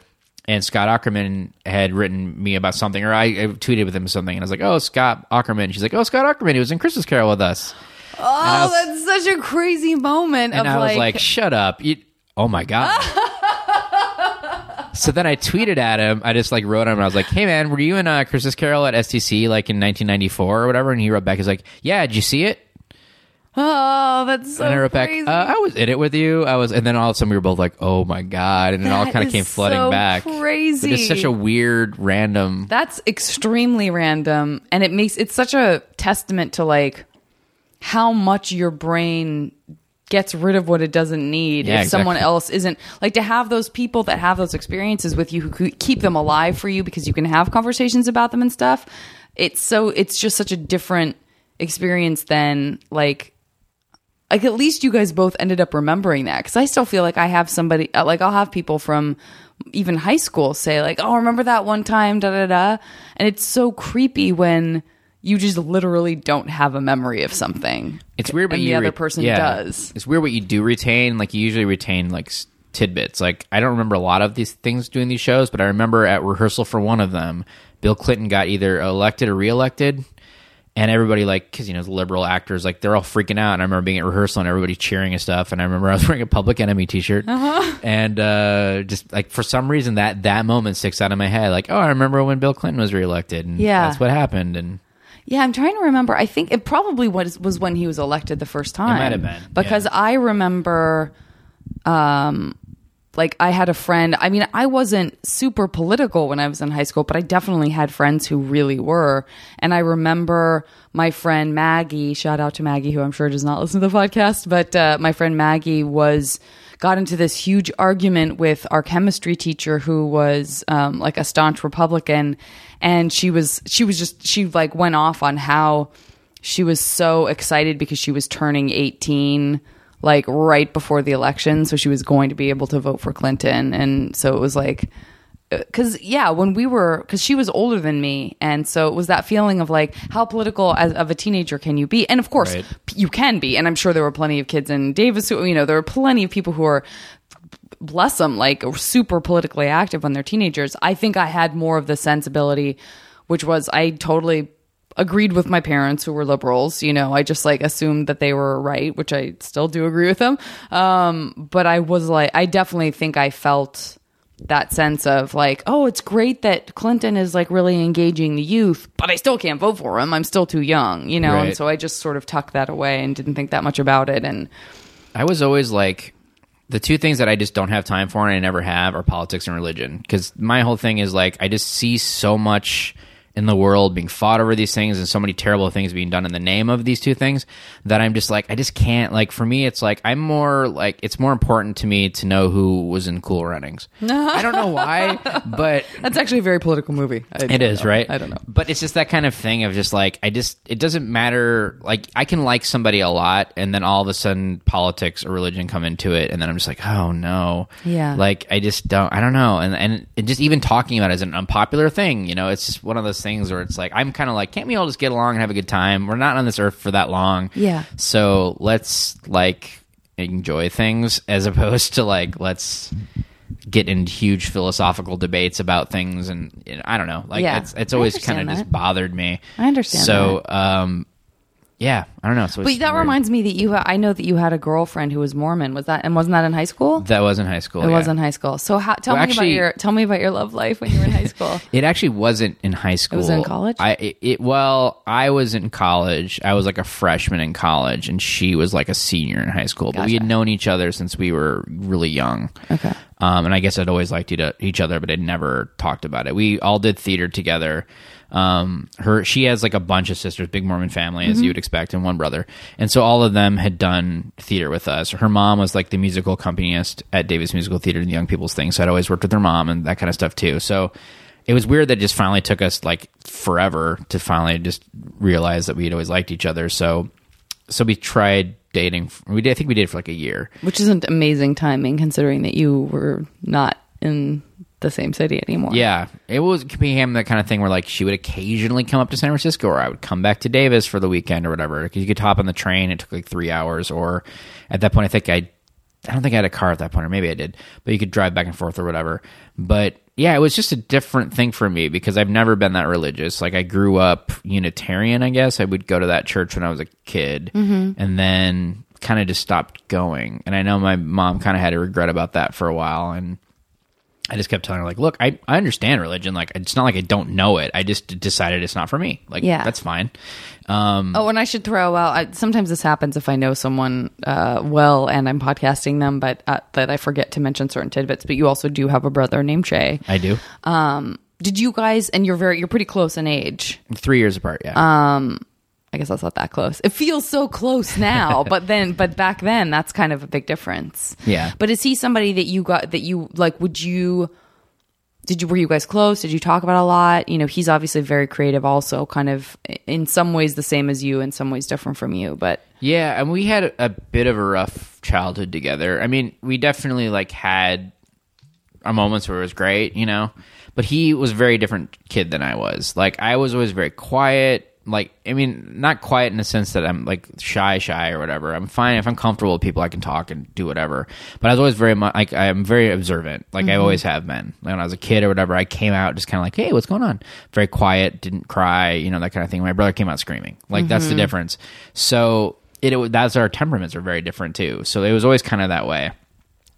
and Scott Aukerman had written me about something, or I, I tweeted with him something, and I was like, "Oh, Scott Aukerman." She's like, "Oh, Scott Aukerman. He was in Christmas Carol with us." Oh, that's such a crazy moment And of I was like, like, "Shut up!" You, oh my god. so then I tweeted at him. I just like wrote him. And I was like, "Hey man, were you in uh, Christmas Carol at STC like in 1994 or whatever?" And he wrote back, "He's like, yeah, did you see it?" Oh, that's so and I wrote crazy. back, uh, "I was in it with you." I was, and then all of a sudden we were both like, "Oh my god!" And it all That kind of is came flooding so back. crazy. It's such a weird, random. That's extremely random, and it makes it's such a testament to like how much your brain gets rid of what it doesn't need Yeah, if someone exactly. else isn't like to have those people that have those experiences with you who could keep them alive for you because you can have conversations about them and stuff it's so it's just such a different experience than like like at least you guys both ended up remembering that because i still feel like i have somebody uh, like i'll have people from even high school say like oh remember that one time da da da and it's so creepy when you just literally don't have a memory of something It's weird, but the other re- person yeah. does It's weird what you do retain. Like you usually retain like tidbits. Like I don't remember a lot of these things doing these shows, but I remember at rehearsal for one of them, Bill Clinton got either elected or reelected. And everybody, like, because you know, the liberal actors, like, they're all freaking out. And I remember being at rehearsal and everybody cheering and stuff. And I remember I was wearing a Public Enemy T-shirt, and uh, just like for some reason that that moment sticks out in my head. Like, oh, I remember when Bill Clinton was reelected, and Yeah. that's what happened. And Yeah, I'm trying to remember. I think it probably was was when he was elected the first time. It might have been, because yeah. I remember, um, like I had a friend. I mean, I wasn't super political when I was in high school, but I definitely had friends who really were. And I remember my friend Maggie. Shout out to Maggie, who I'm sure does not listen to the podcast, but uh, my friend Maggie was got into this huge argument with our chemistry teacher who was um, like a staunch republican and she was she was just she like went off on how she was so excited because she was turning 18 like right before the election, so she was going to be able to vote for Clinton, and so it was like uh, because yeah when we were because she was older than me. And so it was that feeling of like how political as of a teenager can you be? And of course Right. p- you can be. And i'm sure there were plenty of kids in davis who you know there were plenty of people who are bless them like super politically active when they're teenagers. I think i had more of the sensibility which was i totally agreed with my parents who were liberals you know i just like assumed that they were right which i still do agree with them. Um but i was like i definitely think i felt that sense of like oh it's great that clinton is like really engaging the youth but i still can't vote for him. I'm still too young you know? And so i just sort of tucked that away and didn't think that much about it. And I was always like the two things that I just don't have time for and I never have are politics and religion. Because my whole thing is like I just see so much in the world being fought over these things and so many terrible things being done in the name of these two things that I'm just like I just can't like for me it's like I'm more like it's more important to me to know who was in Cool Runnings. I don't know why, but That's actually a very political movie. I it is, right? I don't know. But it's just that kind of thing of just like, I just, it doesn't matter. Like, I can like somebody a lot, and then all of a sudden politics or religion come into it, and then I'm just like, oh no. Yeah. Like, I just don't, I don't know. And, and, and just even talking about it is an unpopular thing, you know, it's just one of those things where it's like, I'm kind of like, can't we all just get along and have a good time? We're not on this earth for that long. Yeah. So let's like enjoy things as opposed to like, let's, get into huge philosophical debates about things and know, I don't know like Yeah. it's it's always kind of just bothered me I understand so um yeah I don't know so But that reminds me that you, I know that you had a girlfriend who was Mormon. Was that, and wasn't that in high school? that was in high school it yeah. was in high school. So how, tell Well, me actually- about your, tell me about your love life when you were in high school. It actually wasn't in high school. was in college? I it, it well, I was in college. I was like a freshman in college, and she was like a senior in high school. But we had known each other since we were really young. Okay. Um, and I guess I'd always liked each other, but I'd never talked about it. We all did theater together. Um, her she has like a bunch of sisters, big Mormon family as you would expect, and one brother, and so all of them had done theater with us. Her mom was like the musical accompanist at Davis Musical Theater and the Young People's thing, so I'd always worked with her mom and that kind of stuff too. So it was weird that it just finally took us like forever to finally just realize that we'd always liked each other. So so we tried dating. We did, I think we did for like a year. Which isn't amazing timing considering that you were not in the same city anymore. Yeah, it was became that kind of thing where like she would occasionally come up to San Francisco, or I would come back to Davis for the weekend or whatever. Because you could hop on the train; it took like three hours. Or at that point, I think I, I don't think I had a car at that point, or maybe I did, but you could drive back and forth or whatever. But yeah, it was just a different thing for me because I've never been that religious. Like I grew up Unitarian, I guess. I would go to that church when I was a kid, mm-hmm. and then kind of just stopped going. And I know my mom kind of had a regret about that for a while, and. I just kept telling her like, look, I, I understand religion. Like, it's not like I don't know it. I just decided it's not for me. Like, Yeah. that's fine. Um, Oh, and I should throw out. I, sometimes this happens if I know someone uh, well and I'm podcasting them, but uh, that I forget to mention certain tidbits. But you also do have a brother named Shay. I do. Um, did you guys? And you're very, you're pretty close in age. Three years apart. Yeah. I guess that's not that close. It feels so close now, but then, but back then, that's kind of a big difference. Yeah. But is he somebody that you got that you like? Would you? Did you were you guys close? Did you talk about a lot? You know, he's obviously very creative, also kind of in some ways the same as you, in some ways different from you. But Yeah, and we had a bit of a rough childhood together. I mean, we definitely like had our moments where it was great, you know. But he was a very different kid than I was. Like I was always very quiet. Like I mean, not quiet in the sense that I'm like shy, shy or whatever. I'm fine if I'm comfortable with people. I can talk and do whatever. But I was always very much like I'm very observant. Like I mm-hmm. always have been. Like, when I was a kid or whatever, I came out just kind of like, hey, what's going on? Very quiet, didn't cry, you know that kind of thing. My brother came out screaming. Like that's the mm-hmm. difference. So it, it that's our temperaments are very different too. So it was always kind of that way.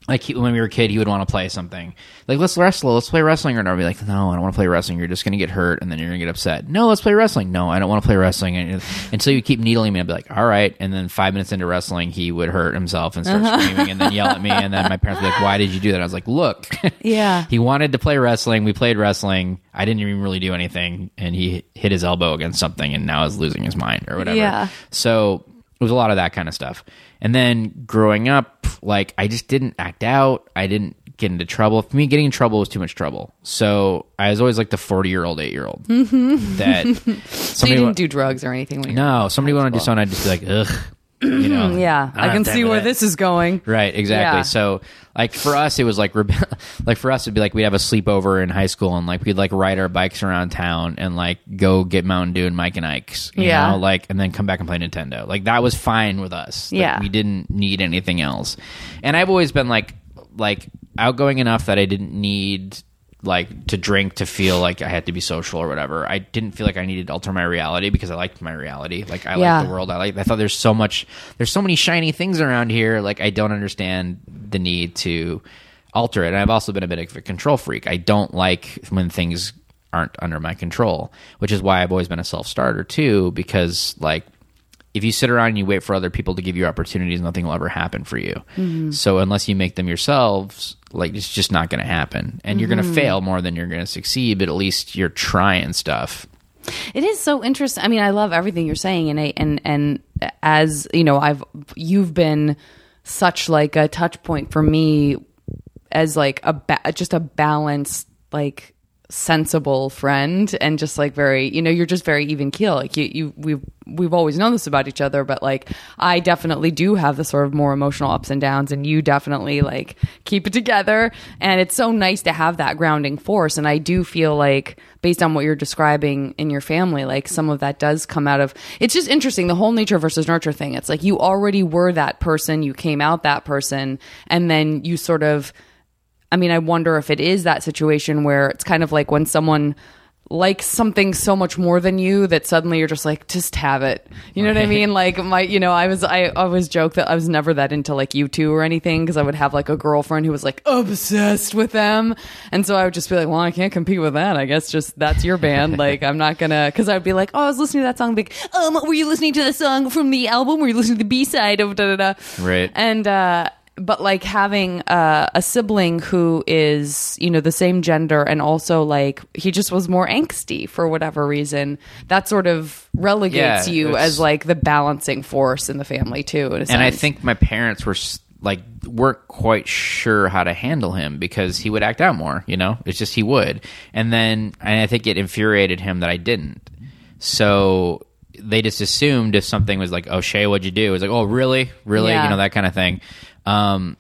Like he, when we were a kid, he would want to play something. Like let's wrestle, let's play wrestling, or I'd be like, no, I don't want to play wrestling. You're just going to get hurt, and then you're going to get upset. No, let's play wrestling. No, I don't want to play wrestling. And, and so you keep needling me. I'd be like, all right. And then five minutes into wrestling, he would hurt himself and start uh-huh. screaming, and then yell at me. And then my parents would be like, why did you do that? I was like, look, Yeah. he wanted to play wrestling. We played wrestling. I didn't even really do anything, and he hit his elbow against something, and now is losing his mind or whatever. Yeah. So it was a lot of that kind of stuff. And then growing up, like I just didn't act out. I didn't get into trouble. For me, getting in trouble was too much trouble. So I was always like the forty-year-old, eight-year-old mm-hmm. that so you somebody didn't wa- do drugs or anything. No, somebody wanted to do something, I'd just be like, ugh, you know, Yeah, ah, I, can see where that. this is going. Right, exactly. Yeah. So, like for us, it was like rebe- like for us, it'd be like we'd have a sleepover in high school, and like we'd like ride our bikes around town and like go get Mountain Dew and Mike and Ike's, you Yeah. know, like and then come back and play Nintendo. Like that was fine with us. Like, Yeah. we didn't need anything else. And I've always been like like outgoing enough that I didn't need like to drink to feel like I had to be social or whatever. I didn't feel like I needed to alter my reality because I liked my reality. Like I Yeah. like the world. I like. I thought there's so much. There's so many shiny things around here. Like I don't understand the need to alter it. And I've also been a bit of a control freak. I don't like when things aren't under my control, which is why I've always been a self starter too. Because like if you sit around and you wait for other people to give you opportunities, nothing will ever happen for you. Mm-hmm. So unless you make them yourselves, like it's just not going to happen, and you're going to mm-hmm. fail more than you're going to succeed. But at least you're trying stuff. It is so interesting. I mean, I love everything you're saying, and I, and and as you know, I've you've been such like a touch point for me as like a ba- just a balanced like sensible friend and just like very you know you're just very even keel. Like you you we've we've always known this about each other but like I definitely do have the sort of more emotional ups and downs and you definitely like keep it together. And it's so nice to have that grounding force. And I do feel like based on what you're describing in your family like some of that does come out of it's just interesting the whole nature versus nurture thing. It's like you already were that person you came out that person and then you sort of I mean, I wonder if it is that situation where it's kind of like when someone likes something so much more than you that suddenly you're just like, just have it. You know what I mean? Like my, you know, I was, I always joke that I was never that into like U2 or anything because I would have like a girlfriend who was like obsessed with them. And so I would just be like, well, I can't compete with that. I guess just that's your band. like I'm not gonna, cause I'd be like, oh, I was listening to that song. Like, um, were you listening to the song from the album? Were you listening to the B side of da da da? Right. and uh but like having uh, a sibling who is you know the same gender and also like he just was more angsty for whatever reason that sort of relegates Yeah, you as like the balancing force in the family too and I think my parents were like weren't quite sure how to handle him because he would act out more. You know, it's just he would, and then and I think it infuriated him that I didn't. So they just assumed if something was like, "Oh, Shay, what'd you do?" It was like, "Oh, really, really," Yeah. you know, that kind of thing. Um,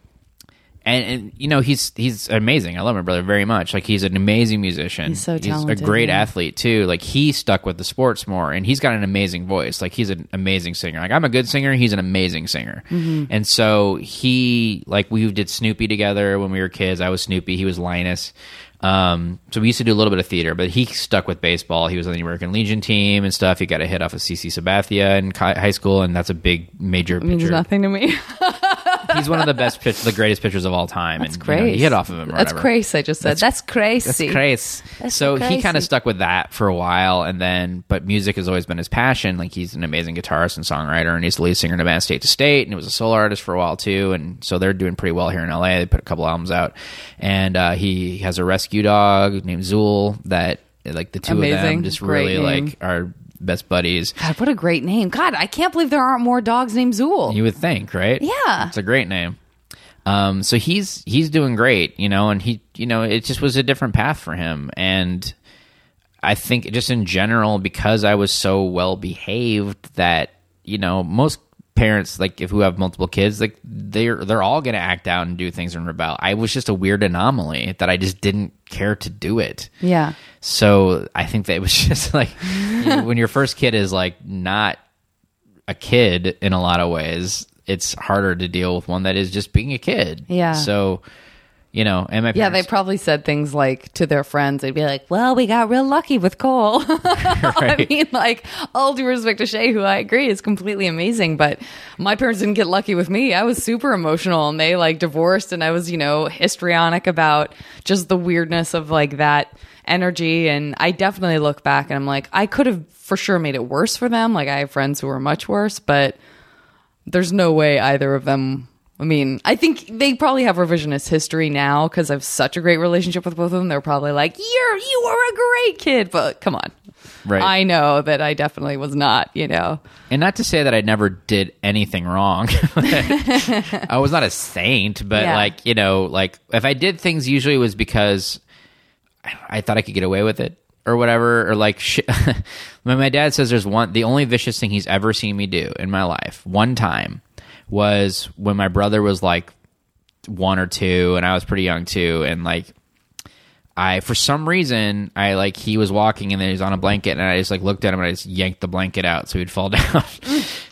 and, and you know he's he's amazing. I love my brother very much. Like he's an amazing musician. He's so talented. He's a great yeah. athlete too. Like he stuck with the sports more, and he's got an amazing voice. Like he's an amazing singer. Like I'm a good singer. He's an amazing singer. Mm-hmm. And so he like we did Snoopy together when we were kids. I was Snoopy. He was Linus. Um, so we used to do a little bit of theater, but he stuck with baseball. He was on the American Legion team and stuff. He got a hit off of CC Sabathia in high school, and that's a big major means pitcher. nothing to me He's one of the best, pitch, the greatest pitchers of all time. that's and, you know, crazy he hit off of him. or that's whatever. crazy i just said that's, crazy That's crazy. That's so so he kind of stuck with that for a while, and then, but music has always been his passion. Like he's an amazing guitarist and songwriter, and he's the lead singer in a band State to State, and he was a solo artist for a while too. And so they're doing pretty well here in LA. They put a couple albums out, and uh, he has a rescue dog named Zool that, like the two of them, just Great really name. like are best buddies. god what a great name god i can't believe there aren't more dogs named zool You would think, right? Yeah. it's a great name. Um, so he's he's doing great, you know, and he, you know, it just was a different path for him, and I think just in general because I was so well behaved that you know most parents like if who have multiple kids like they're they're all gonna act out and do things and rebel. I was just a weird anomaly that I just didn't care to do it. yeah So I think that it was just like you know, when your first kid is like not a kid in a lot of ways, it's harder to deal with one that is just being a kid. Yeah. So, you know, and my yeah, they probably said things like to their friends, they'd be like, Well, we got real lucky with Cole. I mean, like, all due respect to Shay, who I agree is completely amazing, but my parents didn't get lucky with me. I was super emotional and they like divorced, and I was, you know, histrionic about just the weirdness of like that energy. And I definitely look back and I'm like, I could have for sure made it worse for them. Like, I have friends who are much worse, but there's no way either of them. I mean, I think they probably have revisionist history now because I have such a great relationship with both of them. They're probably like, "You're you are a great kid," but come on, Right. I know that I definitely was not. You know, and not to say that I never did anything wrong. I was not a saint, but Yeah. like, you know, like if I did things usually it was because I thought I could get away with it. or whatever, or like when my dad says there's one, the only vicious thing he's ever seen me do in my life, one time, was when my brother was like one or two, and I was pretty young too, and like. I for some reason I like he was walking and then he was on a blanket and I just like looked at him and I just yanked the blanket out so he'd fall down.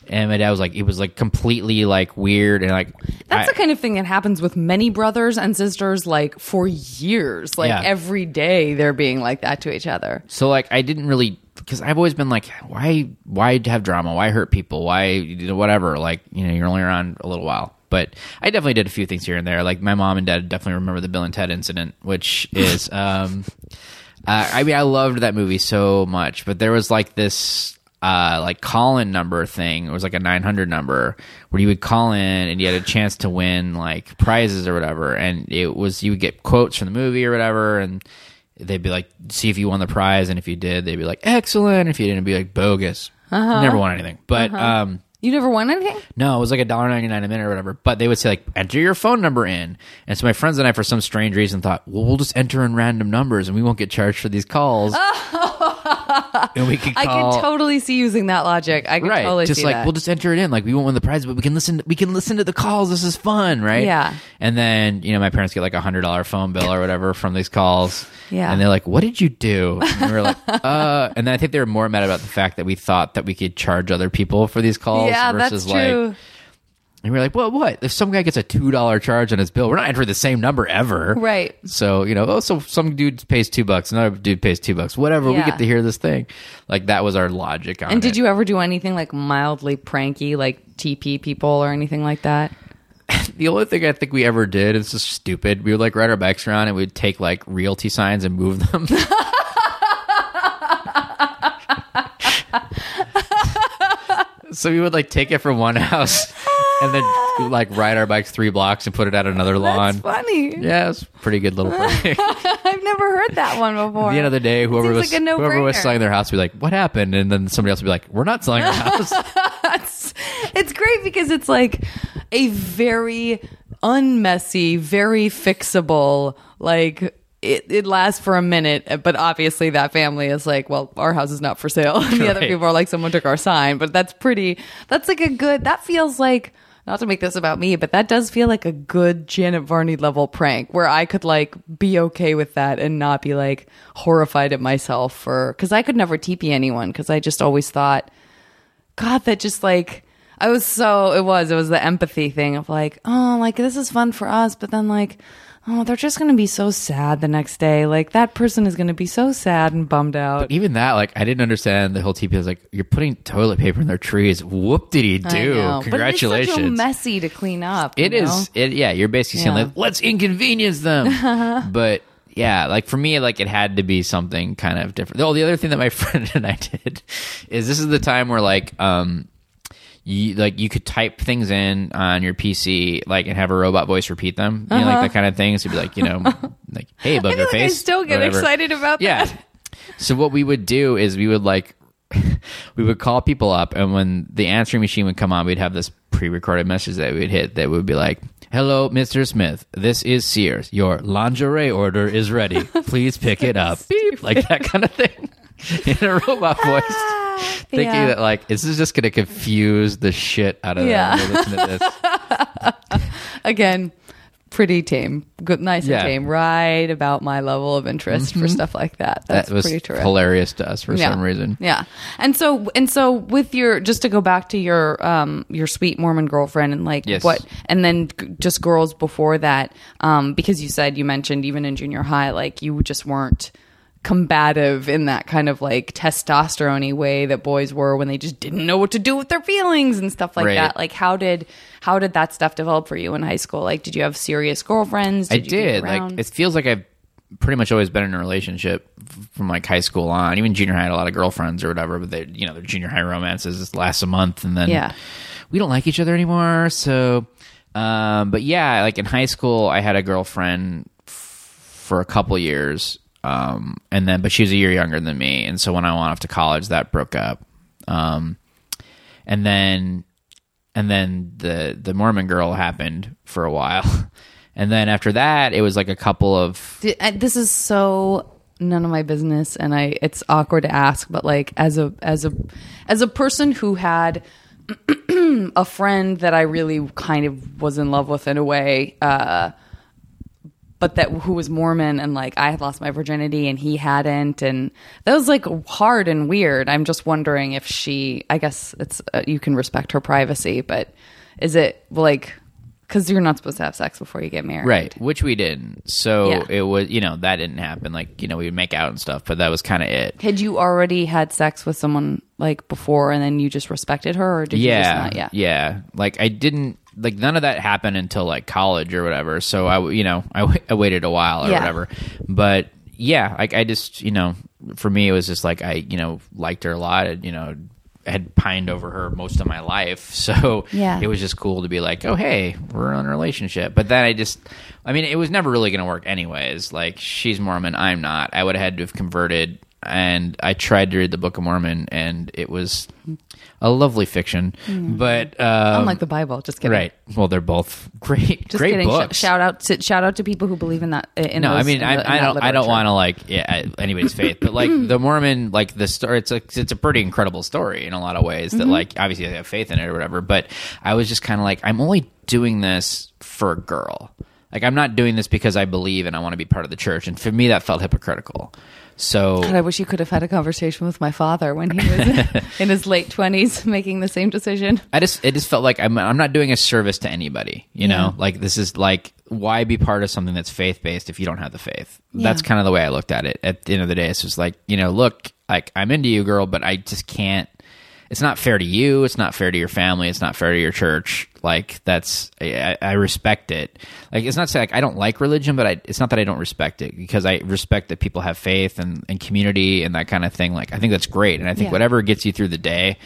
and my dad was like it was like completely like weird and like That's I- the kind of thing that happens with many brothers and sisters, like for years. Like Yeah. every day, they're being like that to each other. So like I didn't really because I've always been like why why have drama? Why hurt people? Why you know, whatever like you know you're only around a little while. But I definitely did a few things here and there. Like my mom and dad definitely remember the Bill and Ted incident which is um uh, I mean I loved that movie so much but there was like this uh like call in number thing. It was like a 900 number where you would call in and you had a chance to win like prizes or whatever. And it was you would get quotes from the movie or whatever. And they'd be like, see if you won the prize, and if you did, they'd be like, excellent. If you didn't, be like bogus. Uh-huh. Never won anything, but um, You never won anything? no, it was like a dollar ninety nine a minute or whatever. But they would say like, enter your phone number in, and so my friends and I, for some strange reason, thought, well, we'll just enter in random numbers, and we won't get charged for these calls, and we could I can totally see using that logic. I can Right, totally just see like that. we'll just enter it in. Like we won't win the prize, but we can listen. We can listen to the calls. This is fun, right? Yeah. And then you know my parents get like a hundred dollar phone bill or whatever from these calls. Yeah. And they're like, "What did you do?" And we were like, "Uh." And then I think they were more mad about the fact that we thought that we could charge other people for these calls. yeah, versus that's like, true. And we are like, "Well, what if some guy gets a two dollar charge on his bill? We're not entering the same number ever, Right. So you know, oh, so some dude pays two bucks, another dude pays two bucks, whatever. We get to hear this thing. Like that was our logic on And did it. you ever do anything like mildly pranky, like TP people or anything like that? The only thing I think we ever did is just stupid. We would like ride our bikes around and we'd take like realty signs and move them. so we would like take it from one house and then like ride our bikes three blocks and put it at another lawn. That's funny. Yeah, it's pretty good little thing. I've never heard that one before. At the end of the day, whoever Seems was like whoever was selling their house would be like, "What happened?" And then somebody else would be like, "We're not selling our house." it's, it's great because it's like a very unmessy, very fixable, like it, it lasts for a minute, but obviously that family is like, well, our house is not for sale. And the other people are like, someone took our sign. But that's pretty, that's like a good, that feels like, not to make this about me, but that does feel like a good Janet Varney level prank where I could like be okay with that and not be like horrified at myself for, cause I could never TP anyone because I just always thought, God, that just like I was so it was it was the empathy thing of like oh like this is fun for us, but then like oh they're just gonna be so sad the next day. Like that person is gonna be so sad and bummed out. Even that, like, I didn't understand the whole TP. I was like, "You're putting toilet paper in their trees. Whoop did he do? Congratulations!" But it's a messy to clean up. It you is. know? It yeah. You're basically saying Yeah. like, let's inconvenience them. but yeah, like for me, like it had to be something kind of different. Oh, the other thing that my friend and I did is this is the time where like um. You, like you could type things in on your PC, like and have a robot voice repeat them, you know, like that kind of thing. So it'd be like, you know, like, "Hey, bugger Uh-huh. I feel like I face." still get whatever. excited about that? Yeah. that. So what we would do is we would like we would call people up and when the answering machine would come on, we'd have this pre-recorded message that we'd hit that would be like, "Hello, Mr. Smith. This is Sears. Your lingerie order is ready. Please pick it up." Beep, like that kind of thing in a robot voice. Thinking Yeah. that like is this is just going to confuse the shit out of Yeah. them. listen to this. Again, pretty tame. Good nice Yeah. and tame. Right about my level of interest for stuff like that. That's that was pretty terrific. hilarious to us for some reason. Yeah. And so and so with your just to go back to your um your sweet Mormon girlfriend and like Yes. what and then just girls before that um because you said you mentioned even in junior high like you just weren't combative in that kind of like testosterone way that boys were when they just didn't know what to do with their feelings and stuff like Right. that. Like how did how did that stuff develop for you in high school? Like did you have serious girlfriends? I you did. Like it feels like I've pretty much always been in a relationship from like high school on. Even junior high, I had a lot of girlfriends or whatever. But they, you know, their junior high romances last a month, and then Yeah. we don't like each other anymore. So, um, but yeah, like in high school, I had a girlfriend f- for a couple years, um, and then but she was a year younger than me, and so when I went off to college, that broke up. Um, and then and then the the Mormon girl happened for a while, and then after that, it was like a couple of This is so none of my business. And I it's awkward to ask, but like as a as a as a person who had a friend that I really kind of was in love with in a way, uh but that who was Mormon and like I had lost my virginity and he hadn't and that was like hard and weird. I'm just wondering if she I guess it's uh, you can respect her privacy, but is it like because you're not supposed to have sex before you get married, Right, which we didn't. So Yeah. it was, you know, that didn't happen. Like, you know, we would make out and stuff, but that was kind of it. Had you already had sex with someone like before and then you just respected her or did you just yeah, not yet? yeah. Like I didn't like none of that happened until like college or whatever. So I, you know, I, I waited a while or Yeah. whatever. But yeah, like I just, you know, for me it was just like I, you know, liked her a lot. And, you know, had pined over her most of my life. So Yeah. it was just cool to be like, oh hey, we're in a relationship. But then I just, I mean, it was never really going to work anyways. Like she's Mormon, I'm not. I would have had to have converted. And I tried to read the Book of Mormon, and it was a lovely fiction, but um, Unlike the Bible, just kidding. Right. Well, they're both great, Just great kidding. Sh- shout out to shout out to people who believe in that. In no, I mean, I, the- I don't, I don't want to like yeah, anybody's faith, but like the Mormon, like the story, it's a, it's a pretty incredible story in a lot of ways. That Mm-hmm. like obviously they have faith in it or whatever, but I was just kind of like, I'm only doing this for a girl. Like I'm not doing this because I believe and I want to be part of the church, and for me that felt hypocritical. So God, I wish you could have had a conversation with my father when he was in his late twenties making the same decision. I just it just felt like I'm I'm not doing a service to anybody, you know? Like this is like why be part of something that's faith based if you don't have the faith? That's kind of the way I looked at it. At the end of the day, it's just like, you know, look, like I'm into you, girl, but I just can't it's not fair to you, it's not fair to your family, it's not fair to your church. Like that's I, I respect it. Like it's not to say like I don't like religion, but I, it's not that I don't respect it because I respect that people have faith and, and community and that kind of thing. Like I think that's great, and I think Yeah. whatever gets you through the day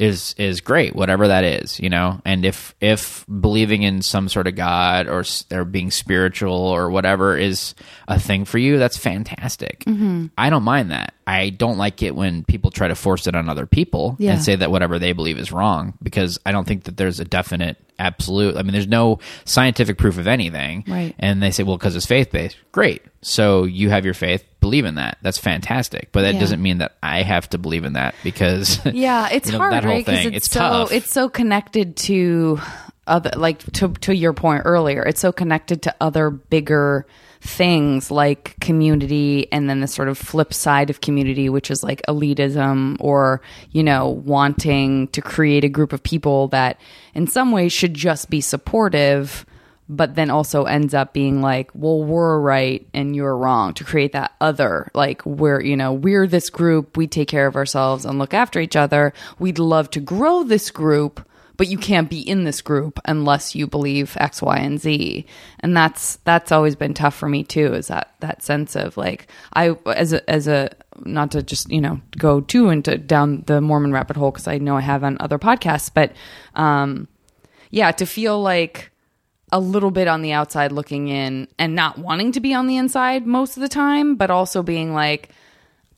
is is great whatever that is you know and if if believing in some sort of god or or being spiritual or whatever is a thing for you that's fantastic Mm-hmm. i don't mind that i don't like it when people try to force it on other people Yeah. and say that whatever they believe is wrong because i don't think that there's a definite absolute i mean there's no scientific proof of anything Right. and they say well because it's faith-based great so you have your faith believe in that that's fantastic but that Yeah. doesn't mean that i have to believe in that because Yeah, it's you know, hard, that whole right? Thing. it's, It's so tough. it's so connected to other, like to to your point earlier. It's so connected to other bigger things like community, and then the sort of flip side of community, which is like elitism or you know wanting to create a group of people that, in some ways, should just be supportive but then also ends up being like, well, we're right and you're wrong to create that other. Like, we're, you know, we're this group, we take care of ourselves and look after each other. We'd love to grow this group, but you can't be in this group unless you believe X, Y, and Z. And that's, that's always been tough for me too, is that, that sense of like, I, as a, as a, not to just, you know, go too into down the Mormon rabbit hole, because I know I have on other podcasts, but, um, yeah, to feel like, a little bit on the outside looking in and not wanting to be on the inside most of the time, but also being like,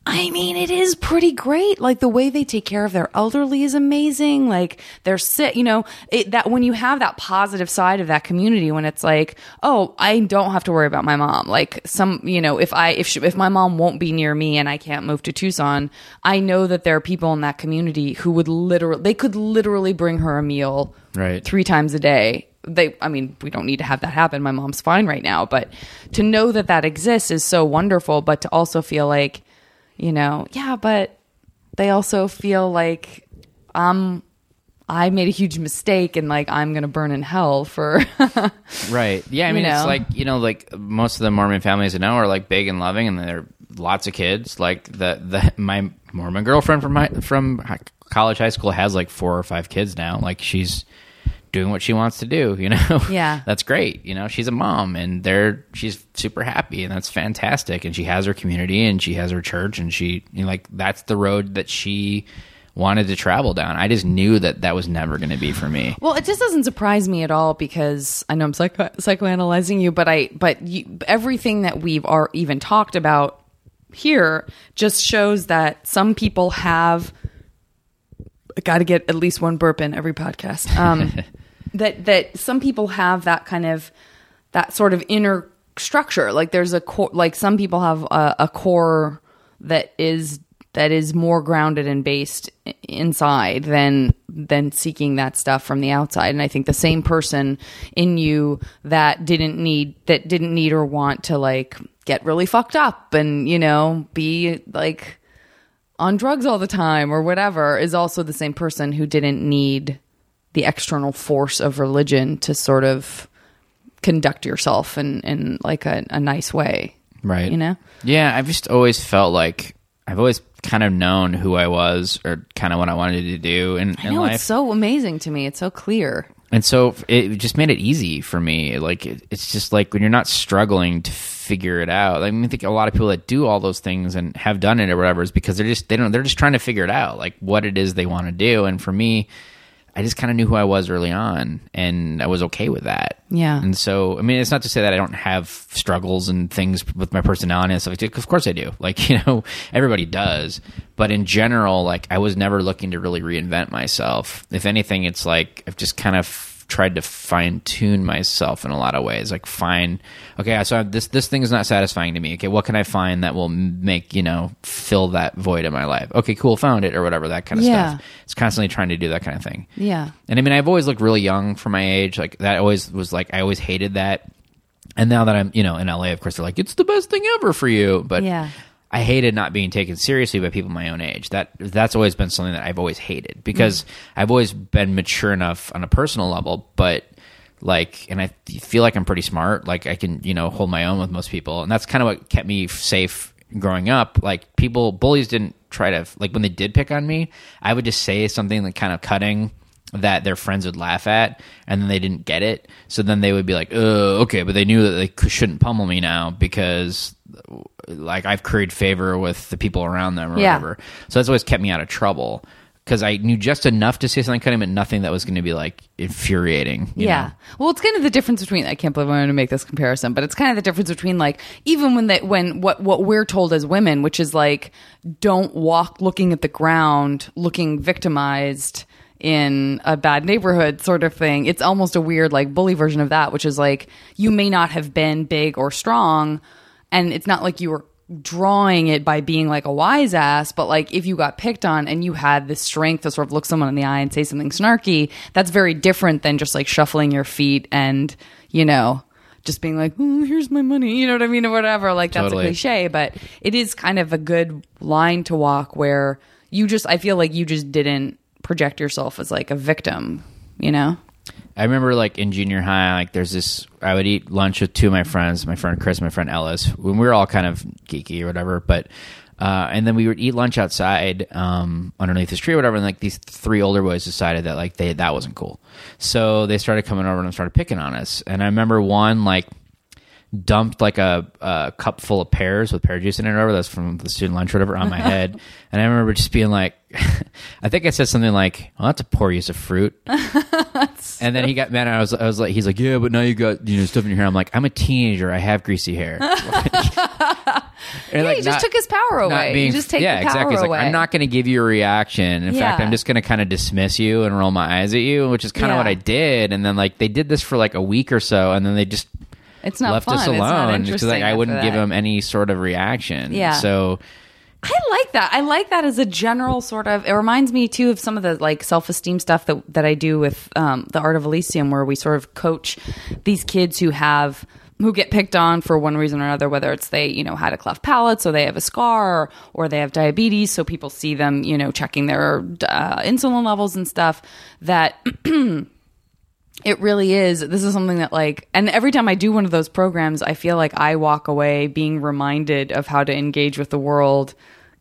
I mean, it is pretty great. Like the way they take care of their elderly is amazing. Like they're sick, you know, it, that when you have that positive side of that community, when it's like, oh, I don't have to worry about my mom. Like some, you know, if I, if she, if my mom won't be near me and I can't move to Tucson, I know that there are people in that community who would literally, they could literally bring her a meal Right. three times a day they i mean we don't need to have that happen my mom's fine right now but to know that that exists is so wonderful but to also feel like you know yeah but they also feel like um i made a huge mistake and like i'm gonna burn in hell for Right. Yeah. I You mean, it's like you know, like most of the Mormon families I know are like big and loving, and they're lots of kids. Like the the my Mormon girlfriend from my from college, high school has like four or five kids now. Like she's doing what she wants to do. You know. Yeah. that's great. You know, she's a mom, and they're she's super happy, and that's fantastic. And she has her community, and she has her church, and she you know, like that's the road that she wanted to travel down. I just knew that that was never going to be for me. Well, it just doesn't surprise me at all because I know I'm psycho- psychoanalyzing you, but I but you, everything that we've are even talked about here just shows that some people have got to get at least one burp in every podcast. Um, that that some people have that kind of that sort of inner structure. Like there's a core. Like some people have a, a core that is that is more grounded and based inside than than seeking that stuff from the outside. And I think the same person in you that didn't need that didn't need or want to like get really fucked up and you know be like on drugs all the time or whatever is also the same person who didn't need the external force of religion to sort of conduct yourself in, in like a, a nice way. Right. You know? Yeah, I've just always felt like I've always kind of known who I was or kind of what I wanted to do in, I in know life. it's so amazing to me. It's so clear. and so it just made it easy for me. Like it, it's just like when you're not struggling to figure it out. Like, I mean, I think a lot of people that do all those things and have done it or whatever is because they're just they don't they're just trying to figure it out, like what it is they want to do. And for me, I just kind of knew who I was early on, and I was okay with that. Yeah. And so, I mean, it's not to say that I don't have struggles and things with my personality and stuff. Of course, I do. Like, you know, everybody does. But in general, like, I was never looking to really reinvent myself. If anything, it's like I've just kind of tried to fine tune myself in a lot of ways. Like, find okay, so this this thing is not satisfying to me. Okay, what can I find that will make you know fill that void in my life? Okay, cool, found it or whatever that kind of Yeah. stuff. It's constantly trying to do that kind of thing. Yeah. And I mean, I've always looked really young for my age. Like that always was like I always hated that. And now that I'm, you know, in LA, of course, they're like, it's the best thing ever for you. But Yeah. I hated not being taken seriously by people my own age. That that's always been something that I've always hated because mm. I've always been mature enough on a personal level, but like, and I feel like I'm pretty smart. Like I can, you know, hold my own with most people, and that's kind of what kept me safe growing up. Like people, bullies didn't try to like when they did pick on me, I would just say something like kind of cutting that their friends would laugh at and then they didn't get it so then they would be like uh okay but they knew that they shouldn't pummel me now because like i've curried favor with the people around them or Yeah. whatever so that's always kept me out of trouble because i knew just enough to say something cutting but nothing that was going to be like infuriating you yeah. know? Well, it's kind of the difference between I can't believe I'm going to make this comparison, but it's kind of the difference between like even when that when what what we're told as women, which is like don't walk looking at the ground, looking victimized in a bad neighborhood sort of thing. It's almost a weird like bully version of that, which is like you may not have been big or strong and it's not like you were drawing it by being like a wise ass, but like if you got picked on and you had the strength to sort of look someone in the eye and say something snarky, that's very different than just like shuffling your feet and, you know, just being like, oh, here's my money, you know what I mean, or whatever. Like that's Totally. a cliche, but it is kind of a good line to walk where you just, I feel like you just didn't project yourself as like a victim, you know? I remember like in junior high, like there's this. I would eat lunch with two of my friends, my friend Chris, my friend Ellis. When we were all kind of geeky or whatever, but uh, and then we would eat lunch outside um, underneath this tree or whatever. And like these three older boys decided that like they that wasn't cool, so they started coming over and started picking on us. And I remember one like dumped like a, a cup full of pears with pear juice in it or whatever. That's from the student lunch or whatever on my head. And i remember just being like i think i said something like oh that's a poor use of fruit. And then he got mad and I was, I was like he's like yeah but now you got you know stuff in your hair. I'm like i'm a teenager. I have greasy hair. Yeah, he just took his power away. You just take yeah the power exactly He's like i'm not going to give you a reaction. In fact i'm just going to kind of dismiss you and roll my eyes at you which is kind of Yeah. what i did. And then like they did this for like a week or so and then they just It's not left fun. us alone because like I wouldn't give him any sort of reaction. Yeah. So I like that. I like that as a general sort of. It reminds me too of some of the like self esteem stuff that that I do with um, the Art of Elysium, where we sort of coach these kids who have who get picked on for one reason or another, whether it's they you know had a cleft palate, so they have a scar, or they have diabetes, so people see them you know checking their uh, insulin levels and stuff. That it really is. This is something that like and every time i do one of those programs i feel like i walk away being reminded of how to engage with the world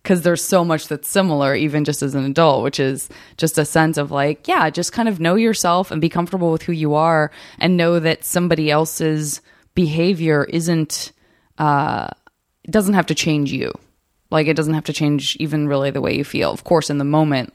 because there's so much that's similar even just as an adult which is just a sense of like yeah just kind of know yourself and be comfortable with who you are and know that somebody else's behavior isn't uh doesn't have to change you. Like it doesn't have to change even really the way you feel of course in the moment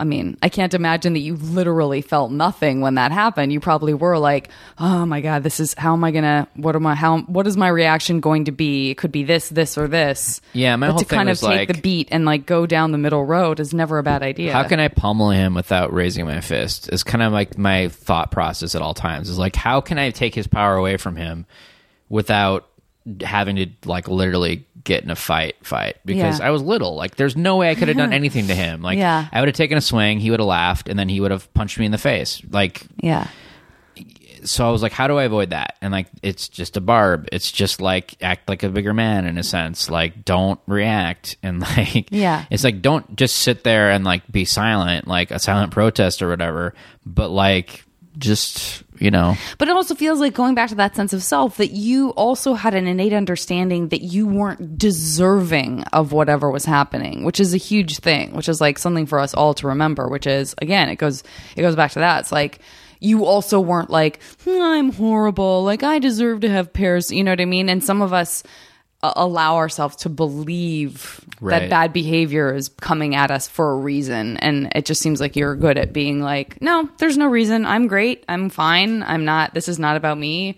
I mean, I can't imagine that you literally felt nothing when that happened. You probably were like, "Oh my god, this is how am I gonna? What am I? How? What is my reaction going to be? It could be this, this, or this." Yeah, my but whole to thing kind of was take like- the beat and like go down the middle road is never a bad idea. how can I pummel him without raising my fist? Is kind of like my thought process at all times. Is like how can I take his power away from him without having to like literally get in a fight fight because Yeah. I was little. Like there's no way I could have done anything to him. Like Yeah. I would have taken a swing, he would have laughed, and then he would have punched me in the face. Like Yeah. so I was like, how do I avoid that? And like, it's just a barb. It's just like act like a bigger man in a sense. Like, don't react. And like, Yeah. it's like, don't just sit there and like be silent, like a silent protest or whatever. But like, just, you know, But it also feels like going back to that sense of self that you also had an innate understanding that you weren't deserving of whatever was happening, which is a huge thing, which is like something for us all to remember, which is again, it goes it goes back to that. It's like you also weren't like, "Hmm, I'm horrible, like I deserve to have pairs, you know what I mean? And some of us allow ourselves to believe Right. that bad behavior is coming at us for a reason and it just seems like you're good at being like no there's no reason i'm great i'm fine i'm not this is not about me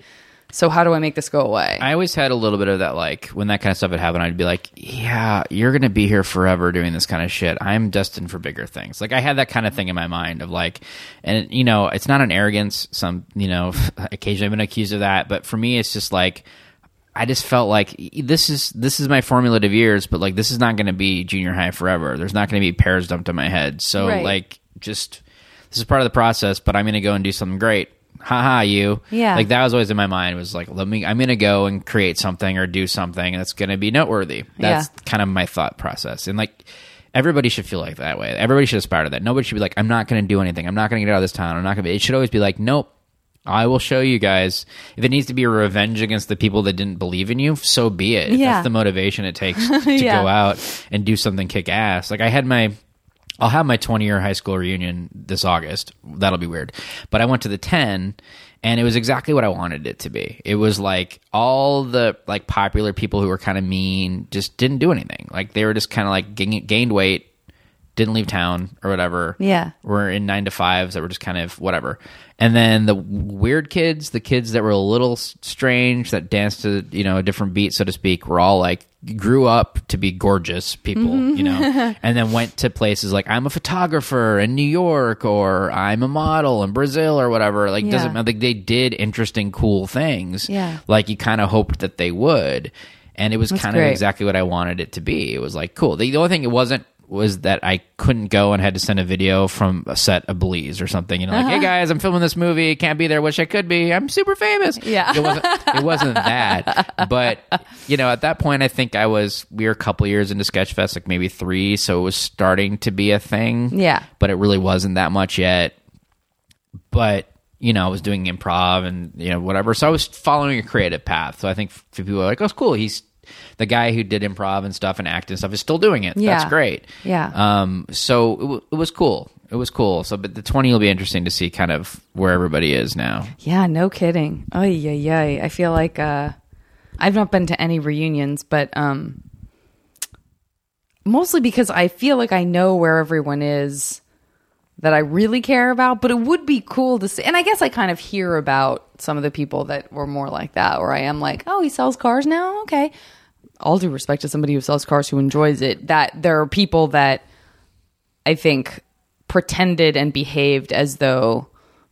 so how do i make this go away I always had a little bit of that, like when that kind of stuff would happen, I'd be like, "Yeah, you're gonna be here forever doing this kind of shit. I'm destined for bigger things." Like I had that kind of thing in my mind of like, and you know, it's not an arrogance. Some, you know, occasionally I've been accused of that, but for me, it's just like. I just felt like this is this is my formulative years, but like this is not going to be junior high forever. There's not going to be pears dumped on my head. So Right. like, just this is part of the process. But I'm going to go and do something great. Haha, you. Yeah. Like that was always in my mind was like, let me. I'm going to go and create something or do something that's going to be noteworthy. That's Yeah. kind of my thought process. And like. Everybody should feel like that way. Everybody should aspire to that. Nobody should be like, I'm not going to do anything. I'm not going to get out of this town. I'm not going to be. It should always be like, nope. I will show you guys. If it needs to be a revenge against the people that didn't believe in you, so be it. Yeah. that's the motivation it takes to Yeah. go out and do something kick ass. Like I had my I'll have my 20 year high school reunion this August. That'll be weird. But I went to the 10 and it was exactly what I wanted it to be. It was like all the like popular people who were kind of mean just didn't do anything. Like they were just kind of like gain- gained weight, didn't leave town or whatever. Yeah. Were in 9 to 5s that were just kind of whatever. And then the weird kids, the kids that were a little strange that danced to, you know, a different beat so to speak, were all like grew up to be gorgeous people, mm-hmm. you know, and then went to places like I'm a photographer in New York or I'm a model in Brazil or whatever. Like Yeah. doesn't matter. Like they did interesting, cool things. Yeah. Like you kind of hoped that they would. And it was kind of great. exactly what I wanted it to be. It was like cool. The, the only thing it wasn't was that I couldn't go and had to send a video from a set of Belize or something. You know, like, Uh-huh. hey guys, I'm filming this movie. Can't be there. Wish I could be. I'm super famous. Yeah. It wasn't. It wasn't that. But you know, at that point, I think I was. We were a couple years into Sketchfest, like maybe three, so it was starting to be a thing. Yeah. But it really wasn't that much yet. But you know, I was doing improv and you know whatever, so I was following a creative path. So I think people are like, "Oh, it's cool." He's the guy who did improv and stuff and act and stuff is still doing it. Yeah. That's great. Yeah. Um. So it, w- it was cool. It was cool. So, but the twenty will be interesting to see kind of where everybody is now. Yeah, no kidding. Oh yeah, yeah. I feel like uh, I've not been to any reunions, but um, mostly because I feel like I know where everyone is that I really care about. But it would be cool to see, and I guess I kind of hear about some of the people that were more like that, where I am like, oh, he sells cars now. Okay, all due respect to somebody who sells cars who enjoys it. That there are people that I think pretended and behaved as though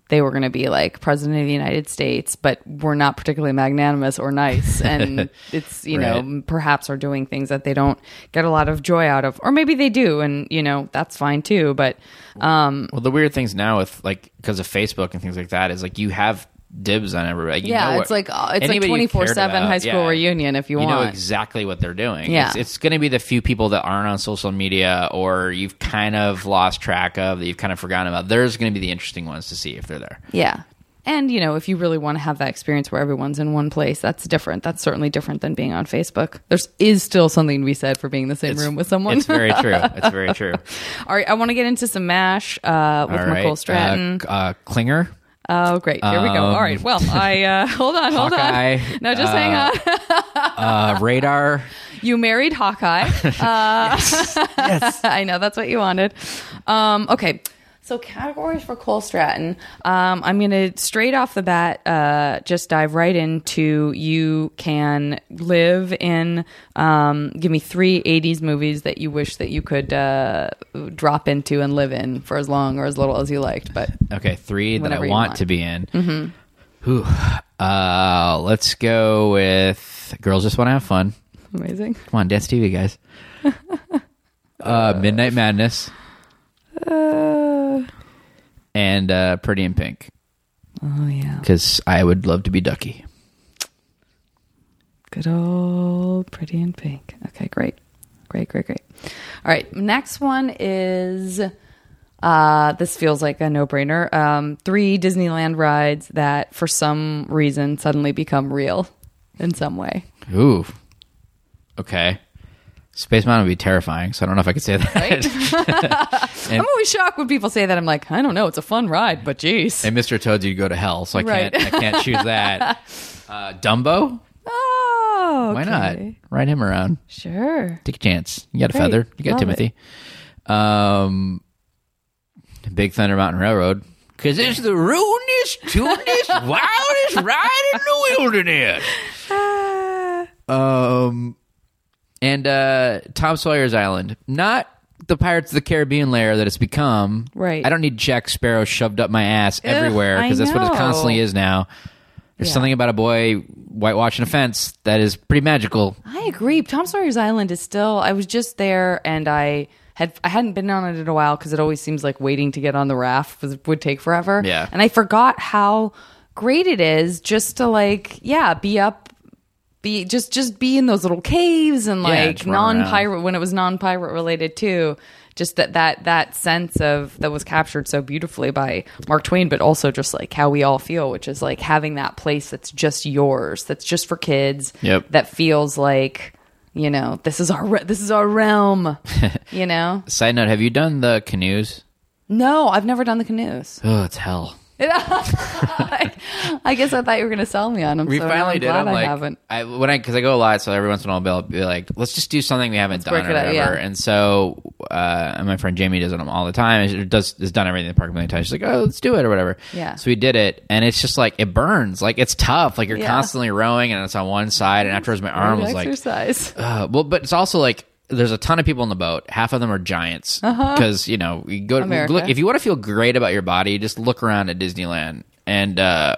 they were going to be like president of the United States, but were not particularly magnanimous or nice. And it's, you know, perhaps are doing things that they don't get a lot of joy out of. Or maybe they do. And, you know, that's fine too. But um, Well, the weird things now with like because of Facebook and things like that is like you have dibs on everybody. You know yeah, what- it's like, uh, it's like twenty four seven high school yeah. reunion if you, you want. You know exactly what they're doing. Yeah. It's, it's going to be the few people that aren't on social media or you've kind of lost track of that you've kind of forgotten about. There's going to be the interesting ones to see if they're there. Yeah. And, you know, if you really want to have that experience where everyone's in one place, that's different. That's certainly different than being on Facebook. There's is still something to be said for being in the same room with someone. It's very true. It's very true. All right, I want to get into some MASH uh, with right. Nicole Stratton. Uh, uh, Klinger. Oh, great. Here we go. All right. Well, I uh, hold on, hold Hawkeye, on. No, just hang on. Uh, radar. You married Hawkeye. Uh, yes. I know that's what you wanted. Um, okay. So categories for Cole Stratton. Um, I'm going to straight off the bat uh, just dive right into you can live in. Um, give me three '80s movies that you wish that you could uh, drop into and live in for as long or as little as you liked. But Okay, three that I want, want. to be in. Mm-hmm. Uh, let's go with Girls Just Want to Have Fun. Amazing. Come on, dance TV, guys. uh, Midnight Madness Uh, and uh, Pretty in Pink oh yeah. because I would love to be Ducky. Good old Pretty in Pink. Okay, great. Great, great, great. All right, next one is uh this feels like a no-brainer. Um three Disneyland rides that for some reason suddenly become real in some way. Ooh. Okay. Space Mountain would be terrifying, so I don't know if I could say that. Right? I'm always shocked when people say that. I'm like, I don't know, it's a fun ride, but geez. and Mr. Toad's, you'd go to hell, so I Right. can't. I can't choose that. Uh, Dumbo. Oh, Why not? Ride him around. Sure. Take a chance. You got a feather. You got Love Timothy. Um, Big Thunder Mountain Railroad. Because it's the roonest, tunest, wildest ride in the wilderness. Um, and uh, Tom Sawyer's Island. Not the Pirates of the Caribbean layer that it's become. Right. I don't need Jack Sparrow shoved up my ass Ugh, everywhere I because that's what it know. constantly is now. There's Yeah. something about a boy whitewashing a fence that is pretty magical. I agree. Tom Sawyer's Island is still. I was just there, and I had I hadn't been on it in a while because it always seems like waiting to get on the raft was, would take forever. Yeah. and I forgot how great it is just to like yeah be up. Be just just be in those little caves and like around. non pirate when it was non pirate related too. Just that that that sense of that was captured so beautifully by Mark Twain, but also just like how we all feel, which is like having that place that's just yours, that's just for kids, Yep. that feels like you know this is our re- this is our realm you know Side note: Have you done the canoes? no i've never done the canoes Oh, it's hell. i guess i thought you were going to sell me on them We so finally I'm did. glad I'm i haven't I when I because I go a lot, so every once in a while I'll be like, let's just do something we haven't done or whatever. yeah. And so uh, and my friend Jamie does it all the time. She does has done everything in the park a million times. She's like, oh, let's do it or whatever. Yeah. So we did it, and it's just like it burns. Like it's tough. Like you're Yeah. constantly rowing, and it's on one side, and afterwards my arm Good was like, exercise uh, well, but it's also like there's a ton of people in the boat. Half of them are giants because you know you go Uh-huh. America. look if you want to feel great about your body, just look around at Disneyland and uh,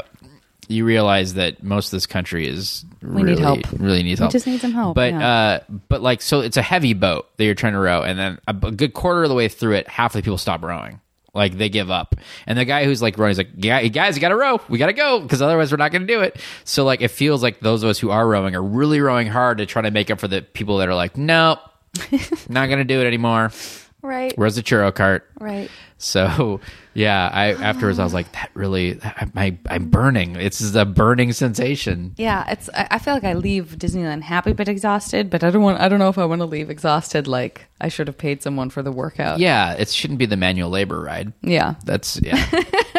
you realize that most of this country is We really need help. really needs help. just need some help, But yeah. uh, but like so, it's a heavy boat that you're trying to row, and then a, a good quarter of the way through it, half of the people stop rowing. Like they give up, and the guy who's like rowing is like, "Yeah, guys, you got to row. We got to go because otherwise we're not going to do it." So like, it feels like those of us who are rowing are really rowing hard to try to make up for the people that are like, "Nope, not going to do it anymore." right Where's the churro cart? right So yeah, I afterwards I was like, "That really, I, I'm burning. It's a burning sensation." yeah it's I feel like i leave disneyland happy but exhausted but i don't want i don't know if i want to leave exhausted like i should have paid someone for the workout Yeah, it shouldn't be the manual labor ride. yeah That's yeah.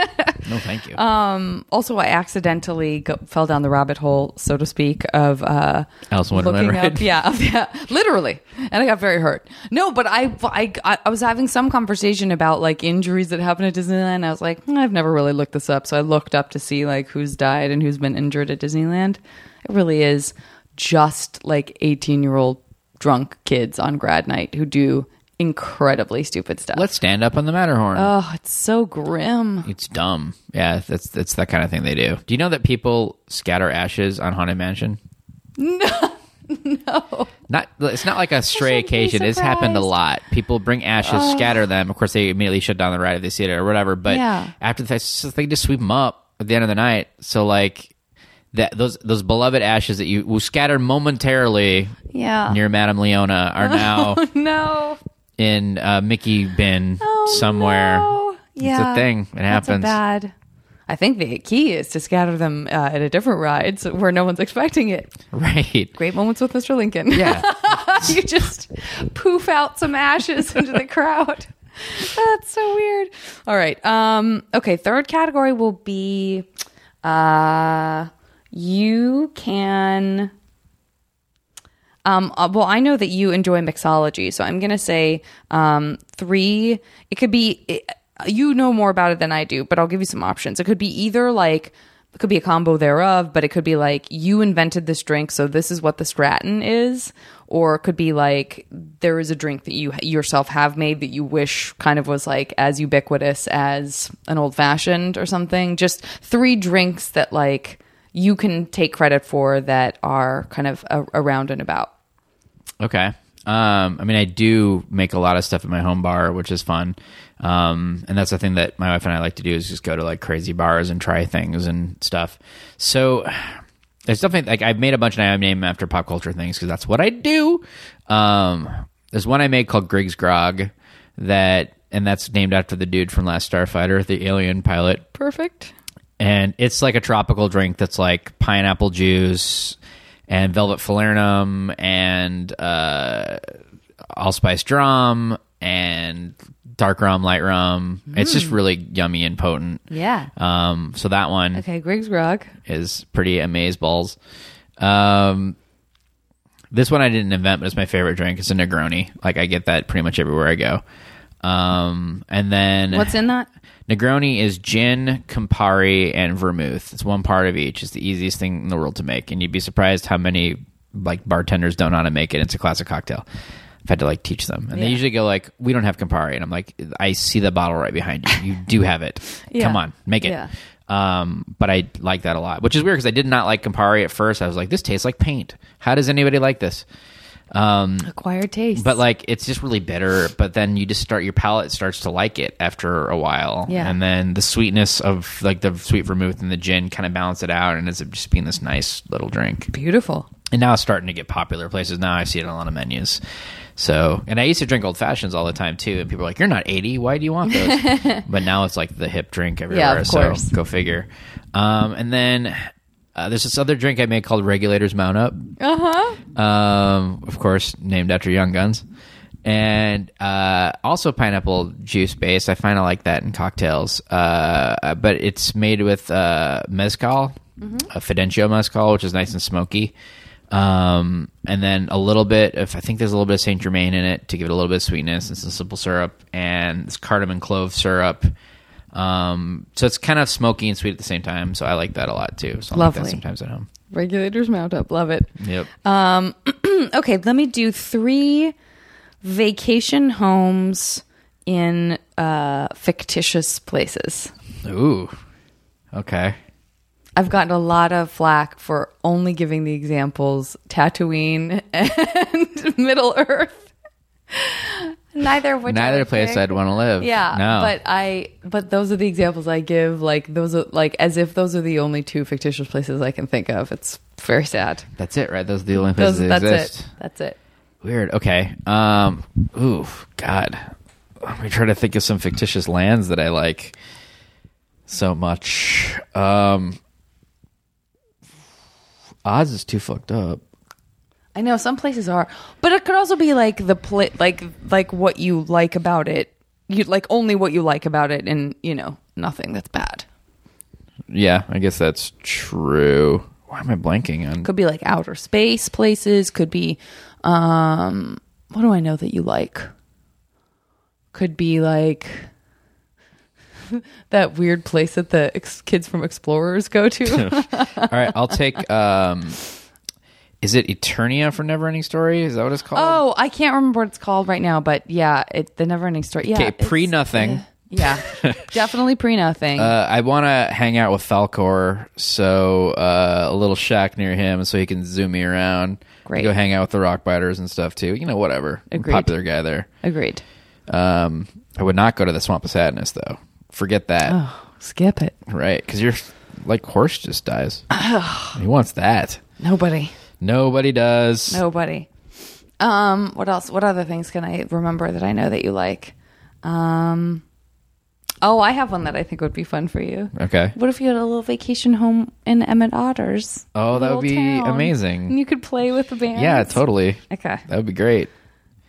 no, thank you. also i accidentally go, fell down the rabbit hole so to speak of uh Alice in Wonderland up yeah yeah literally. And i got very hurt. No but I, I i was having some conversation about like injuries that happen at disneyland. I was like "Hmm, i've never really looked this up. So i looked up to see like who's died and who's been injured at disneyland. It really is just like 18 year old drunk kids on grad night who do incredibly stupid stuff Let's stand up on the Matterhorn. oh it's so grim it's dumb. Yeah, that's that's that kind of thing they do. Do you know that people scatter ashes on Haunted Mansion? No, no. Not it's not like a stray occasion. It's happened a lot. People bring ashes, scatter them. Of course, they immediately shut down the ride if they see it or whatever. But Yeah. after the fact, they just sweep them up at the end of the night. So like that those those beloved ashes that you who scattered momentarily yeah near Madame Leota are oh, now no in a Mickey bin Oh, somewhere. no. Yeah, It's a thing. It happens. bad. I think the key is to scatter them uh, at a different ride so where no one's expecting it. Right. Great moments with Mr. Lincoln. Yeah. you just poof out some ashes into the crowd. That's so weird. All right. Um, okay. Third category will be uh, you can. Um, uh, well, I know that you enjoy mixology, so I'm going to say um, three. It could be, it, you know more about it than I do, but I'll give you some options. It could be either like, it could be a combo thereof, but it could be like, you invented this drink, so this is what the Stratton is. Or it could be like, there is a drink that you yourself have made that you wish kind of was like as ubiquitous as an old fashioned or something. Just three drinks that like, you can take credit for that are kind of a- around and about. Okay. Um, I mean, I do make a lot of stuff at my home bar, which is fun. Um, and that's the thing that my wife and I like to do is just go to like crazy bars and try things and stuff. So there's something like I've made a bunch and I name after pop culture things because that's what I do. Um, there's one I made called Griggs Grog that, and that's named after the dude from Last Starfighter, the alien pilot Perfect. And it's like a tropical drink that's like pineapple juice and velvet falernum and uh, allspice dram and dark rum, light rum. It's just really yummy and potent. Yeah. Um, so that one Okay, Griggs Grog. is pretty amaze balls. Um, this one I didn't invent, but it's my favorite drink. It's a Negroni. Like I get that pretty much everywhere I go. Um, and then What's in that? Negroni is gin, Campari, and vermouth. It's one part of each. It's the easiest thing in the world to make, and you'd be surprised how many like bartenders don't know how to make it. It's a classic cocktail. I've had to like teach them, and they usually go like, "We don't have Campari," and I'm like, "I see the bottle right behind you. You do have it. Yeah. Come on, make it." Yeah. Um, but I like that a lot, which is weird because I did not like Campari at first. I was like, "This tastes like paint. How does anybody like this?" Um, Acquired taste. but like it's just really bitter but then you just start your palate starts to like it after a while Yeah. and then the sweetness of like the sweet vermouth and the gin kind of balance it out and ends up just being this nice little drink beautiful. and now it's starting to get popular places now i see it on a lot of menus so and i used to drink old fashions all the time too and people are like you're not 80 why do you want those but now it's like the hip drink everywhere Yeah, of so course. go figure um, and then uh, there's this other drink i made called regulators mount up Uh huh. um, of course, named after Young Guns, and uh, also pineapple juice based. I find I like that in cocktails, uh, but it's made with uh, mezcal, a Fidencio mezcal, which is nice and smoky. Um, and then a little bit of, I think there's a little bit of Saint Germain in it to give it a little bit of sweetness and some simple syrup and this cardamom clove syrup. Um, so it's kind of smoky and sweet at the same time. So I like that a lot too. So I Lovely. that sometimes at home. Regulators mount up. Love it. Yep. Um, okay, let me do three vacation homes in uh, fictitious places. Ooh. Okay. I've gotten a lot of flack for only giving the examples Tatooine and Middle Earth. Neither I Neither place pick. I'd want to live. Yeah, No. but I but those are the examples I give. Like those are like as if those are the only two fictitious places I can think of. It's very sad. that's it, right? Those are the only places Those, that that's exist. it. That's it. Weird. Okay. Um. Ooh. God. Let me try to think of some fictitious lands that I like so much. Um. Oz is too fucked up. I know some places are, but it could also be like the pla like like what you like about it. You like only what you like about it, and you know nothing that's bad. Yeah, I guess that's true. Why am I blanking on? Could be like outer space places. Could be, um, what do I know that you like? Could be like that weird place that the ex- kids from Explorers go to. All right, I'll take. Um. Is it Eternia from Neverending Story? Is that what it's called? oh, I can't remember what it's called right now, but yeah, it the never ending story. Yeah, Okay, pre nothing. uh, yeah, definitely pre nothing. Uh, I want to hang out with Falkor, so uh, a little shack near him, so he can zoom me around. Great. Go hang out with the rock biters and stuff too. You know, whatever. Agreed. Popular guy there. Agreed. Um, I would not go to the Swamp of Sadness though. Forget that. Oh, skip it. Right? Because you're like horse just dies. he wants that. Nobody. Nobody does. Nobody. Um, what else? What other things can I remember that I know that you like? Um, oh, I have one that I think would be fun for you. Okay. What if you had a little vacation home in Emmet Otter's? Oh, that would be town, amazing. And you could play with the band. Yeah, totally. Okay. That would be great.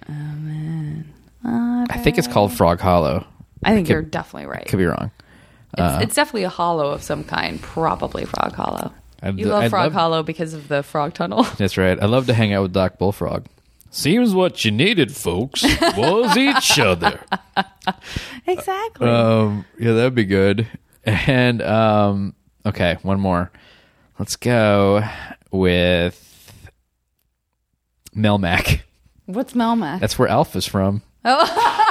I think it's called Frog Hollow. I think could- you're definitely right. Could be wrong. it's, it's definitely a hollow of some kind. Probably Frog Hollow. I'd- You love I'd Frog love- Hollow because of the frog tunnel. That's right. I love to hang out with Doc Bullfrog. Seems what you needed, folks, was each other. exactly. Um, yeah, that'd be good. And um, okay, one more. Let's go with Melmac. What's Melmac? That's where Alf is from. Fantastic.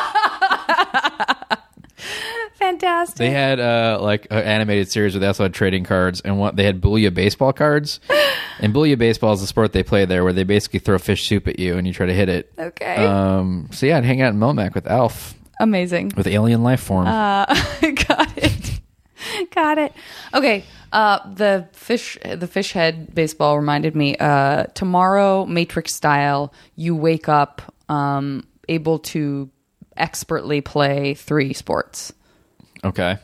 fantastic. They had uh, like an animated series where they also had trading cards, and what they had Bouillabaseball cards. and Bouillabaseball is the sport they play there, where they basically throw fish soup at you and you try to hit it. Okay. Um. So yeah, I'd hang out in Melmac with Alf Amazing. with alien life form. Uh, got it. got it. Okay. Uh, the fish, the fish head baseball reminded me. Uh, tomorrow, Matrix style, you wake up um, able to expertly play three sports. Okay.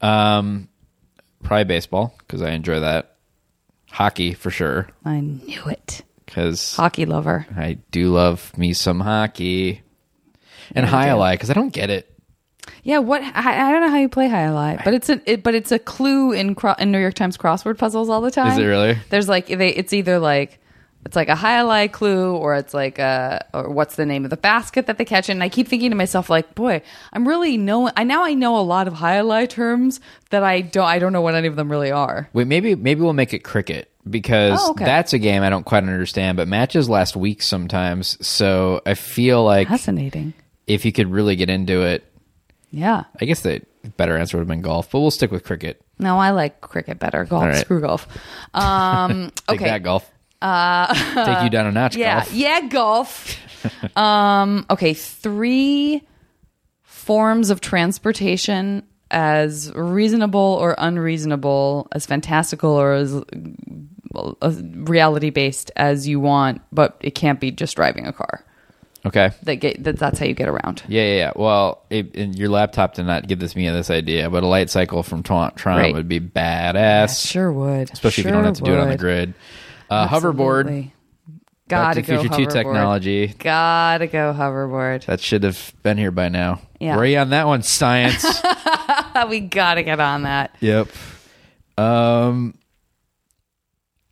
Um, probably baseball because I enjoy that. Hockey for sure I knew it. because Hockey lover. I do love me some hockey. And high because I don't get it. Yeah, what I, I don't know how you play jai alai, but it's a it, but it's a clue in cro- in New York Times crossword puzzles all the time. Is it really? There's like they it's either like it's like a jai alai clue or it's like a or what's the name of the basket that they catch in. And I keep thinking to myself like, boy, I'm really know I now I know a lot of jai alai terms that I don't I don't know what any of them really are. Wait, maybe maybe we'll make it cricket because Oh, okay. that's a game I don't quite understand. But matches last week sometimes, so I feel like Fascinating. if you could really get into it, Yeah. I guess the better answer would have been golf. But we'll stick with cricket. No, I like cricket better. Golf, right. screw golf. Um, okay. that golf. Uh, Take you down a notch. Yeah, golf. yeah, golf. um, okay, three forms of transportation as reasonable or unreasonable, as fantastical or as well, reality based as you want, but it can't be just driving a car. Okay. That get that, that's how you get around. Yeah, yeah, yeah. Well, it, your laptop did not give this me this idea, but a light cycle from Tron, Tron Right. would be badass, Sure would, especially if you don't have to do it on the grid. Uh, hoverboard, Gotta to the go Future Two hoverboard. technology. Gotta go hoverboard. That should have been here by now. Yeah. Where are you on that one, science? we gotta get on that. Yep. Um,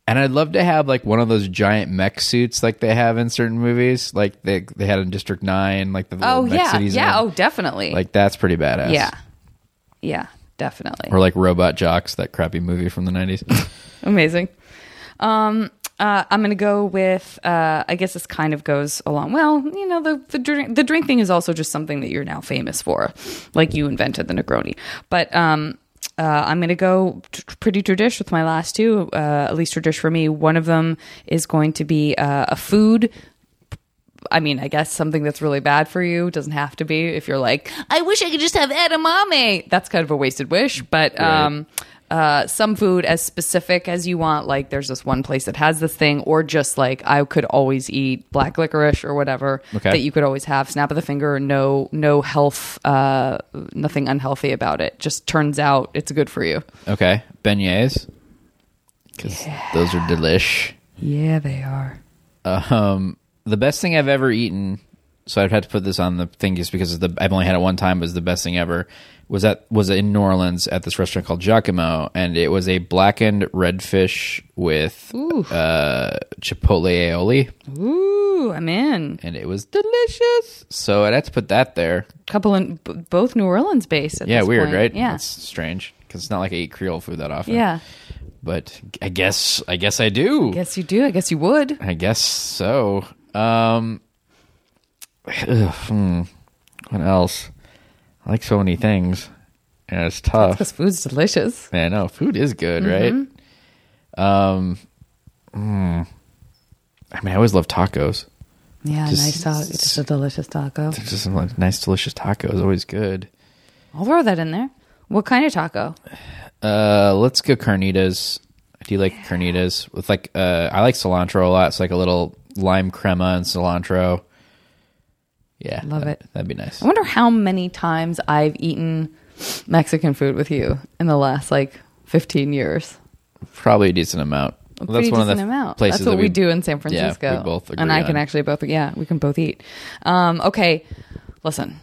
and I'd love to have like one of those giant mech suits like they have in certain movies, like they they had in District Nine, like the little Oh mech yeah, cities. yeah. Oh, definitely. like that's pretty badass. yeah, yeah, definitely. Or like Robot Jox, that crappy movie from the nineties. Amazing. Um, uh, I'm going to go with. Uh, I guess this kind of goes along. Well, you know, the the drink the drink thing is also just something that you're now famous for, like you invented the Negroni. But um, uh, I'm going to go t- pretty tradish with my last two. Uh, at least tradish for me. One of them is going to be uh, a food. I mean, I guess something that's really bad for you doesn't have to be. If you're like, I wish I could just have edamame, that's kind of a wasted wish. But um, uh, some food as specific as you want, like there's this one place that has this thing, or just like I could always eat black licorice or whatever Okay. that you could always have. Snap of the finger, no, no health, uh, nothing unhealthy about it. Just turns out it's good for you. okay, beignets, because those are delish. Yeah, they are. Um, the best thing I've ever eaten. So I've had to put this on the thing just because of the I've only had it one time. It Was the best thing ever. Was that was in New Orleans at this restaurant called Jacques-Imo, and it was a blackened redfish with uh, chipotle aioli, Ooh, I'm in. and it was delicious. So I'd have to put that there. Couple in b- both New Orleans based. At Yeah, weird, point. right? Yeah. it's strange because it's not like I eat Creole food that often. Yeah. but I guess I guess I do. Guess you do. I guess you would. I guess so. Um, ugh, hmm. What else? I like so many things. and it's tough. Because food's delicious. Man, no, food is good, right? Um, mm. I mean, I always love tacos. Yeah, Just- nice taco. It's just a delicious taco. Just some nice, delicious taco is Always good. I'll throw that in there. What kind of taco? Uh, let's go carnitas. Do you like carnitas with like? Uh, I like cilantro a lot. It's like a little lime crema and cilantro. Yeah, Love that- it. That'd be nice. I wonder how many times I've eaten Mexican food with you in the last like 15 years. Probably a decent amount. A That's one of the amount. places That's what that we, do in San Francisco. Yeah, we both agree and I can actually both. Yeah, we can both eat. Um, okay, listen.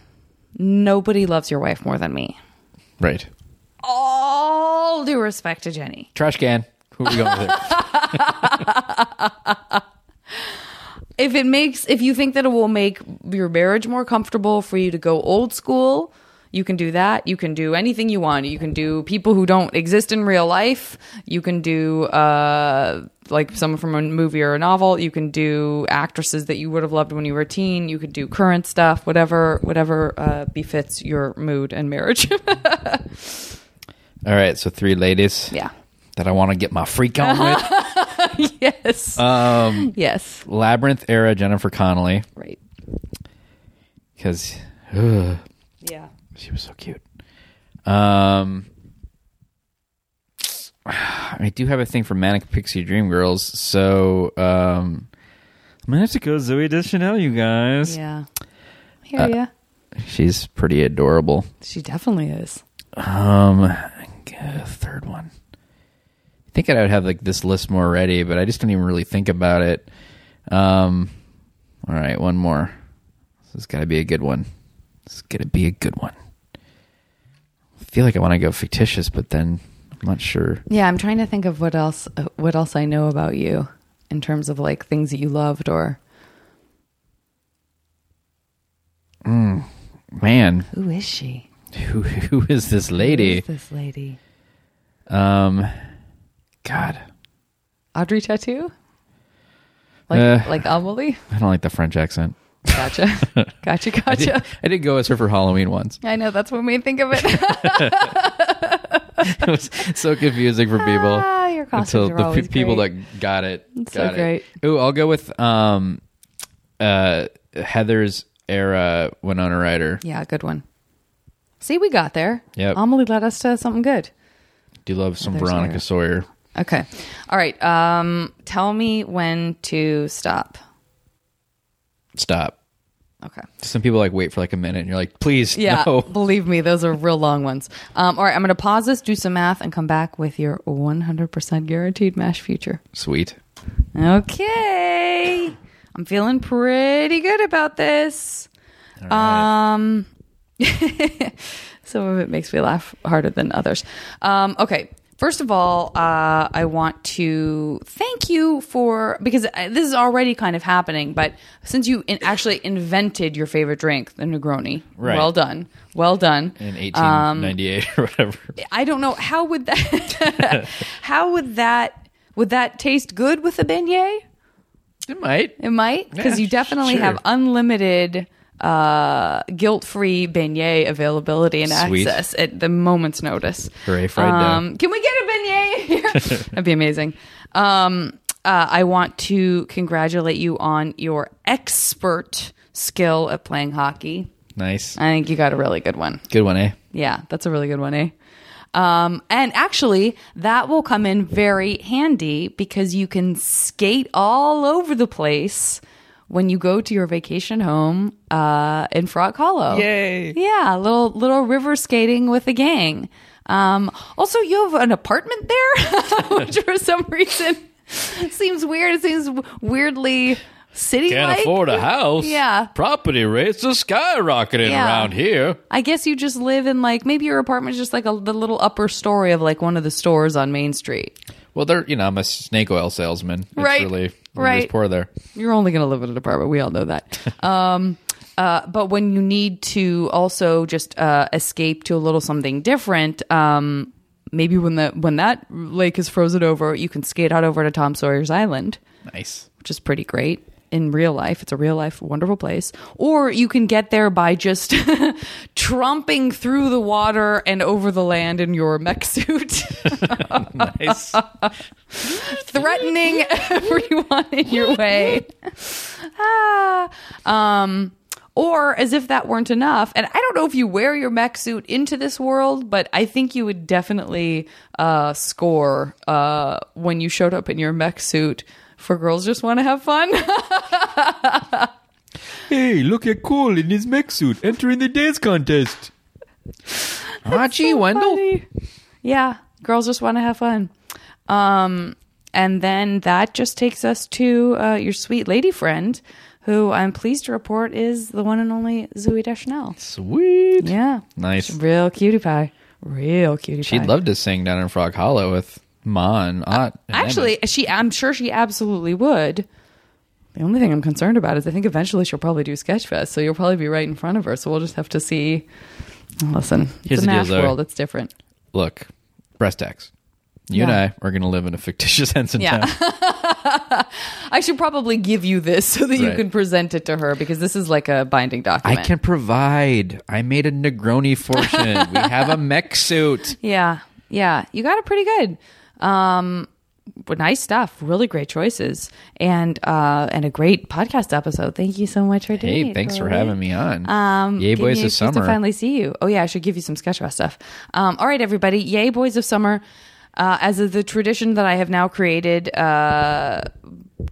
Nobody loves your wife more than me. Right. All due respect to Jenny. Trash can. Who are we going with? if it makes if you think that it will make your marriage more comfortable for you to go old school You can do that. You can do anything you want. You can do people who don't exist in real life. You can do uh, like someone from a movie or a novel. You can do actresses that you would have loved when you were a teen. You could do current stuff, whatever whatever uh, befits your mood and marriage. All right, so three ladies. yeah. That I want to get my freak on with. Yes. Um, yes. Labyrinth era Jennifer Connelly Right. because Yeah. she was so cute. Um, I do have a thing for Manic Pixie Dream Girls, so um, I'm gonna have to go Zooey Deschanel, you guys. Yeah. Hear ya. She's pretty adorable. She definitely is. Um, uh, third one. Think I would have like this list more ready, but I just don't even really think about it. Um, all right, one more. This has got to be a good one. This is gonna be a good one. I feel like I want to go fictitious, but then I'm not sure. Yeah, I'm trying to think of what else uh, what else I know about you in terms of like things that you loved or Man, who is she? who who is this lady? is this lady? Um, God, Audrey Tautou? Like Uh. like Amelie? I don't like the French accent. Gotcha. gotcha, I did, gotcha. I did go as her for Halloween once. I know that's what made me think of it. it was so confusing for people. ah, your costumes until the people that got it It's so got it. great. Ooh, I'll go with um, uh, Heather's era Winona Ryder. Yeah, good one. See, we got there. Yeah, Amelie led us to something good. Do you love some Heather's Veronica era. Sawyer. Okay. All right. Um, tell me when to stop. Stop. Okay. Some people like wait for like a minute, and you're like, please, Yeah, no. believe me, those are real long ones. Um, all right, I'm going to pause this, do some math, and come back with your 100% guaranteed MASH future. Sweet. Okay. I'm feeling pretty good about this. Um, some of it makes me laugh harder than others. Um, okay. First of all, uh, I want to thank you for because uh, this is already kind of happening, but since you in, actually invented your favorite drink, the Negroni, Right. well done, well done. In 1898 or whatever. I don't know how would that how would that would that taste good with a beignet? It might. It might because Yeah, you definitely sure. have unlimited uh guilt-free beignet availability and Sweet. access at the moment's notice. Hooray, dough. um, Can we get a beignet here? That'd be amazing. Um uh, I want to congratulate you on your expert skill at playing hockey. Nice. I think you got a really good one. Good one, eh? Yeah, that's a really good one, eh? Um, and actually, that will come in very handy because you can skate all over the place when you go to your vacation home uh, in Frog Hollow. Yay. Yeah, little little river skating with a gang. Um, also, you have an apartment there, which for some reason seems weird. It seems weirdly city Can't afford a house. Yeah. Property rates are skyrocketing Yeah. around here. I guess you just live in like maybe your apartment's just like a the little upper story of like one of the stores on Main Street. Well, they're you know I'm a snake oil salesman. It's Right. really we're Right. poor there. You're only going to live in an apartment. We all know that. um, uh, but when you need to also just uh, escape to a little something different, um, maybe when the when that lake is frozen over, you can skate out over to Tom Sawyer's Island, Nice. which is pretty great. In real life, it's a real life wonderful place. Or you can get there by just tromping through the water and over the land in your mech suit. Nice. threatening everyone in your way. ah, um, or as if that weren't enough. And I don't know if you wear your mech suit into this world, but I think you would definitely uh, score uh, when you showed up in your mech suit for girls just want to have fun. hey, look at Cole in his mech suit entering the dance contest. Ah, gee, Wendell. Funny. Yeah, girls just want to have fun. Um, and then that just takes us to uh, your sweet lady friend, who I'm pleased to report is the one and only Zooey Deschanel. Sweet. Yeah, Nice. real cutie pie, real cutie pie. She'd pie. love to sing down in Frog Hollow with Ma and uh, Ott. and Actually, she I'm sure she absolutely would. The only thing I'm concerned about is I think eventually she'll probably do Sketchfest, so you'll probably be right in front of her. So we'll just have to see Listen, Here's it's a the deal, Zoe. world. It's different. Look, breast tax. You Yeah. and I are going to live in a fictitious Henson Yeah. town. I should probably give you this so that you can present it to her because this is like a binding document. I can provide. I made a Negroni fortune. we have a mech suit. Yeah, yeah, you got it pretty good. Um, but nice stuff. Really great choices, and uh, and a great podcast episode. Thank you so much for doing Hey, thanks for having me on. Um, Yay, boys of chance to summer. finally see you. Oh yeah, I should give you some Sketchfest stuff. Um, all right, everybody. Yay, boys of summer. Uh, as of the tradition that I have now created, uh,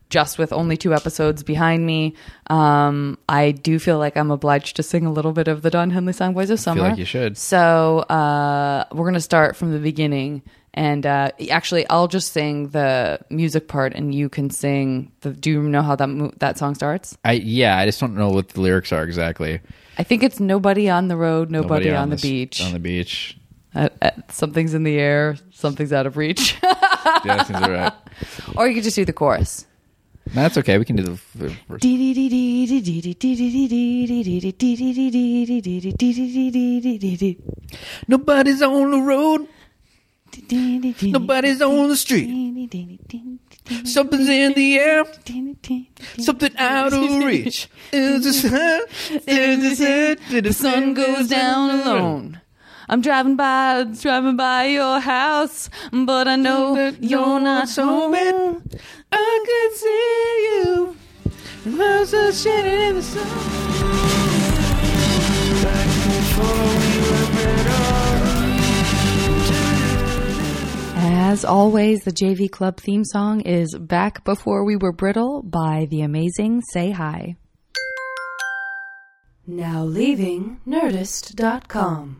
just with only two episodes behind me, um, I do feel like I'm obliged to sing a little bit of the Don Henley song "Boys of Summer." like you should. So uh, we're gonna start from the beginning, and uh, actually, I'll just sing the music part, and you can sing. The, do you know how that mo- that song starts? I yeah, I just don't know what the lyrics are exactly. I think it's nobody on the road, nobody, on, the beach. On the beach. Uh, uh, something's in the air, something's out of reach. Yeah, that seems right. or you could just do the chorus. That's okay. We can do the. the verse. Nobody's on the road. Nobody's on the street. Something's in the air. Something out of reach. Is the sun? Is the sun? The sun goes down alone. I'm driving by, driving by your house, but I know that you're not home. I can see you. There's a shining in the sun. As always, the JV Club theme song is Back Before We Were Brittle by the amazing Say Hi. Now leaving Nerdist.com.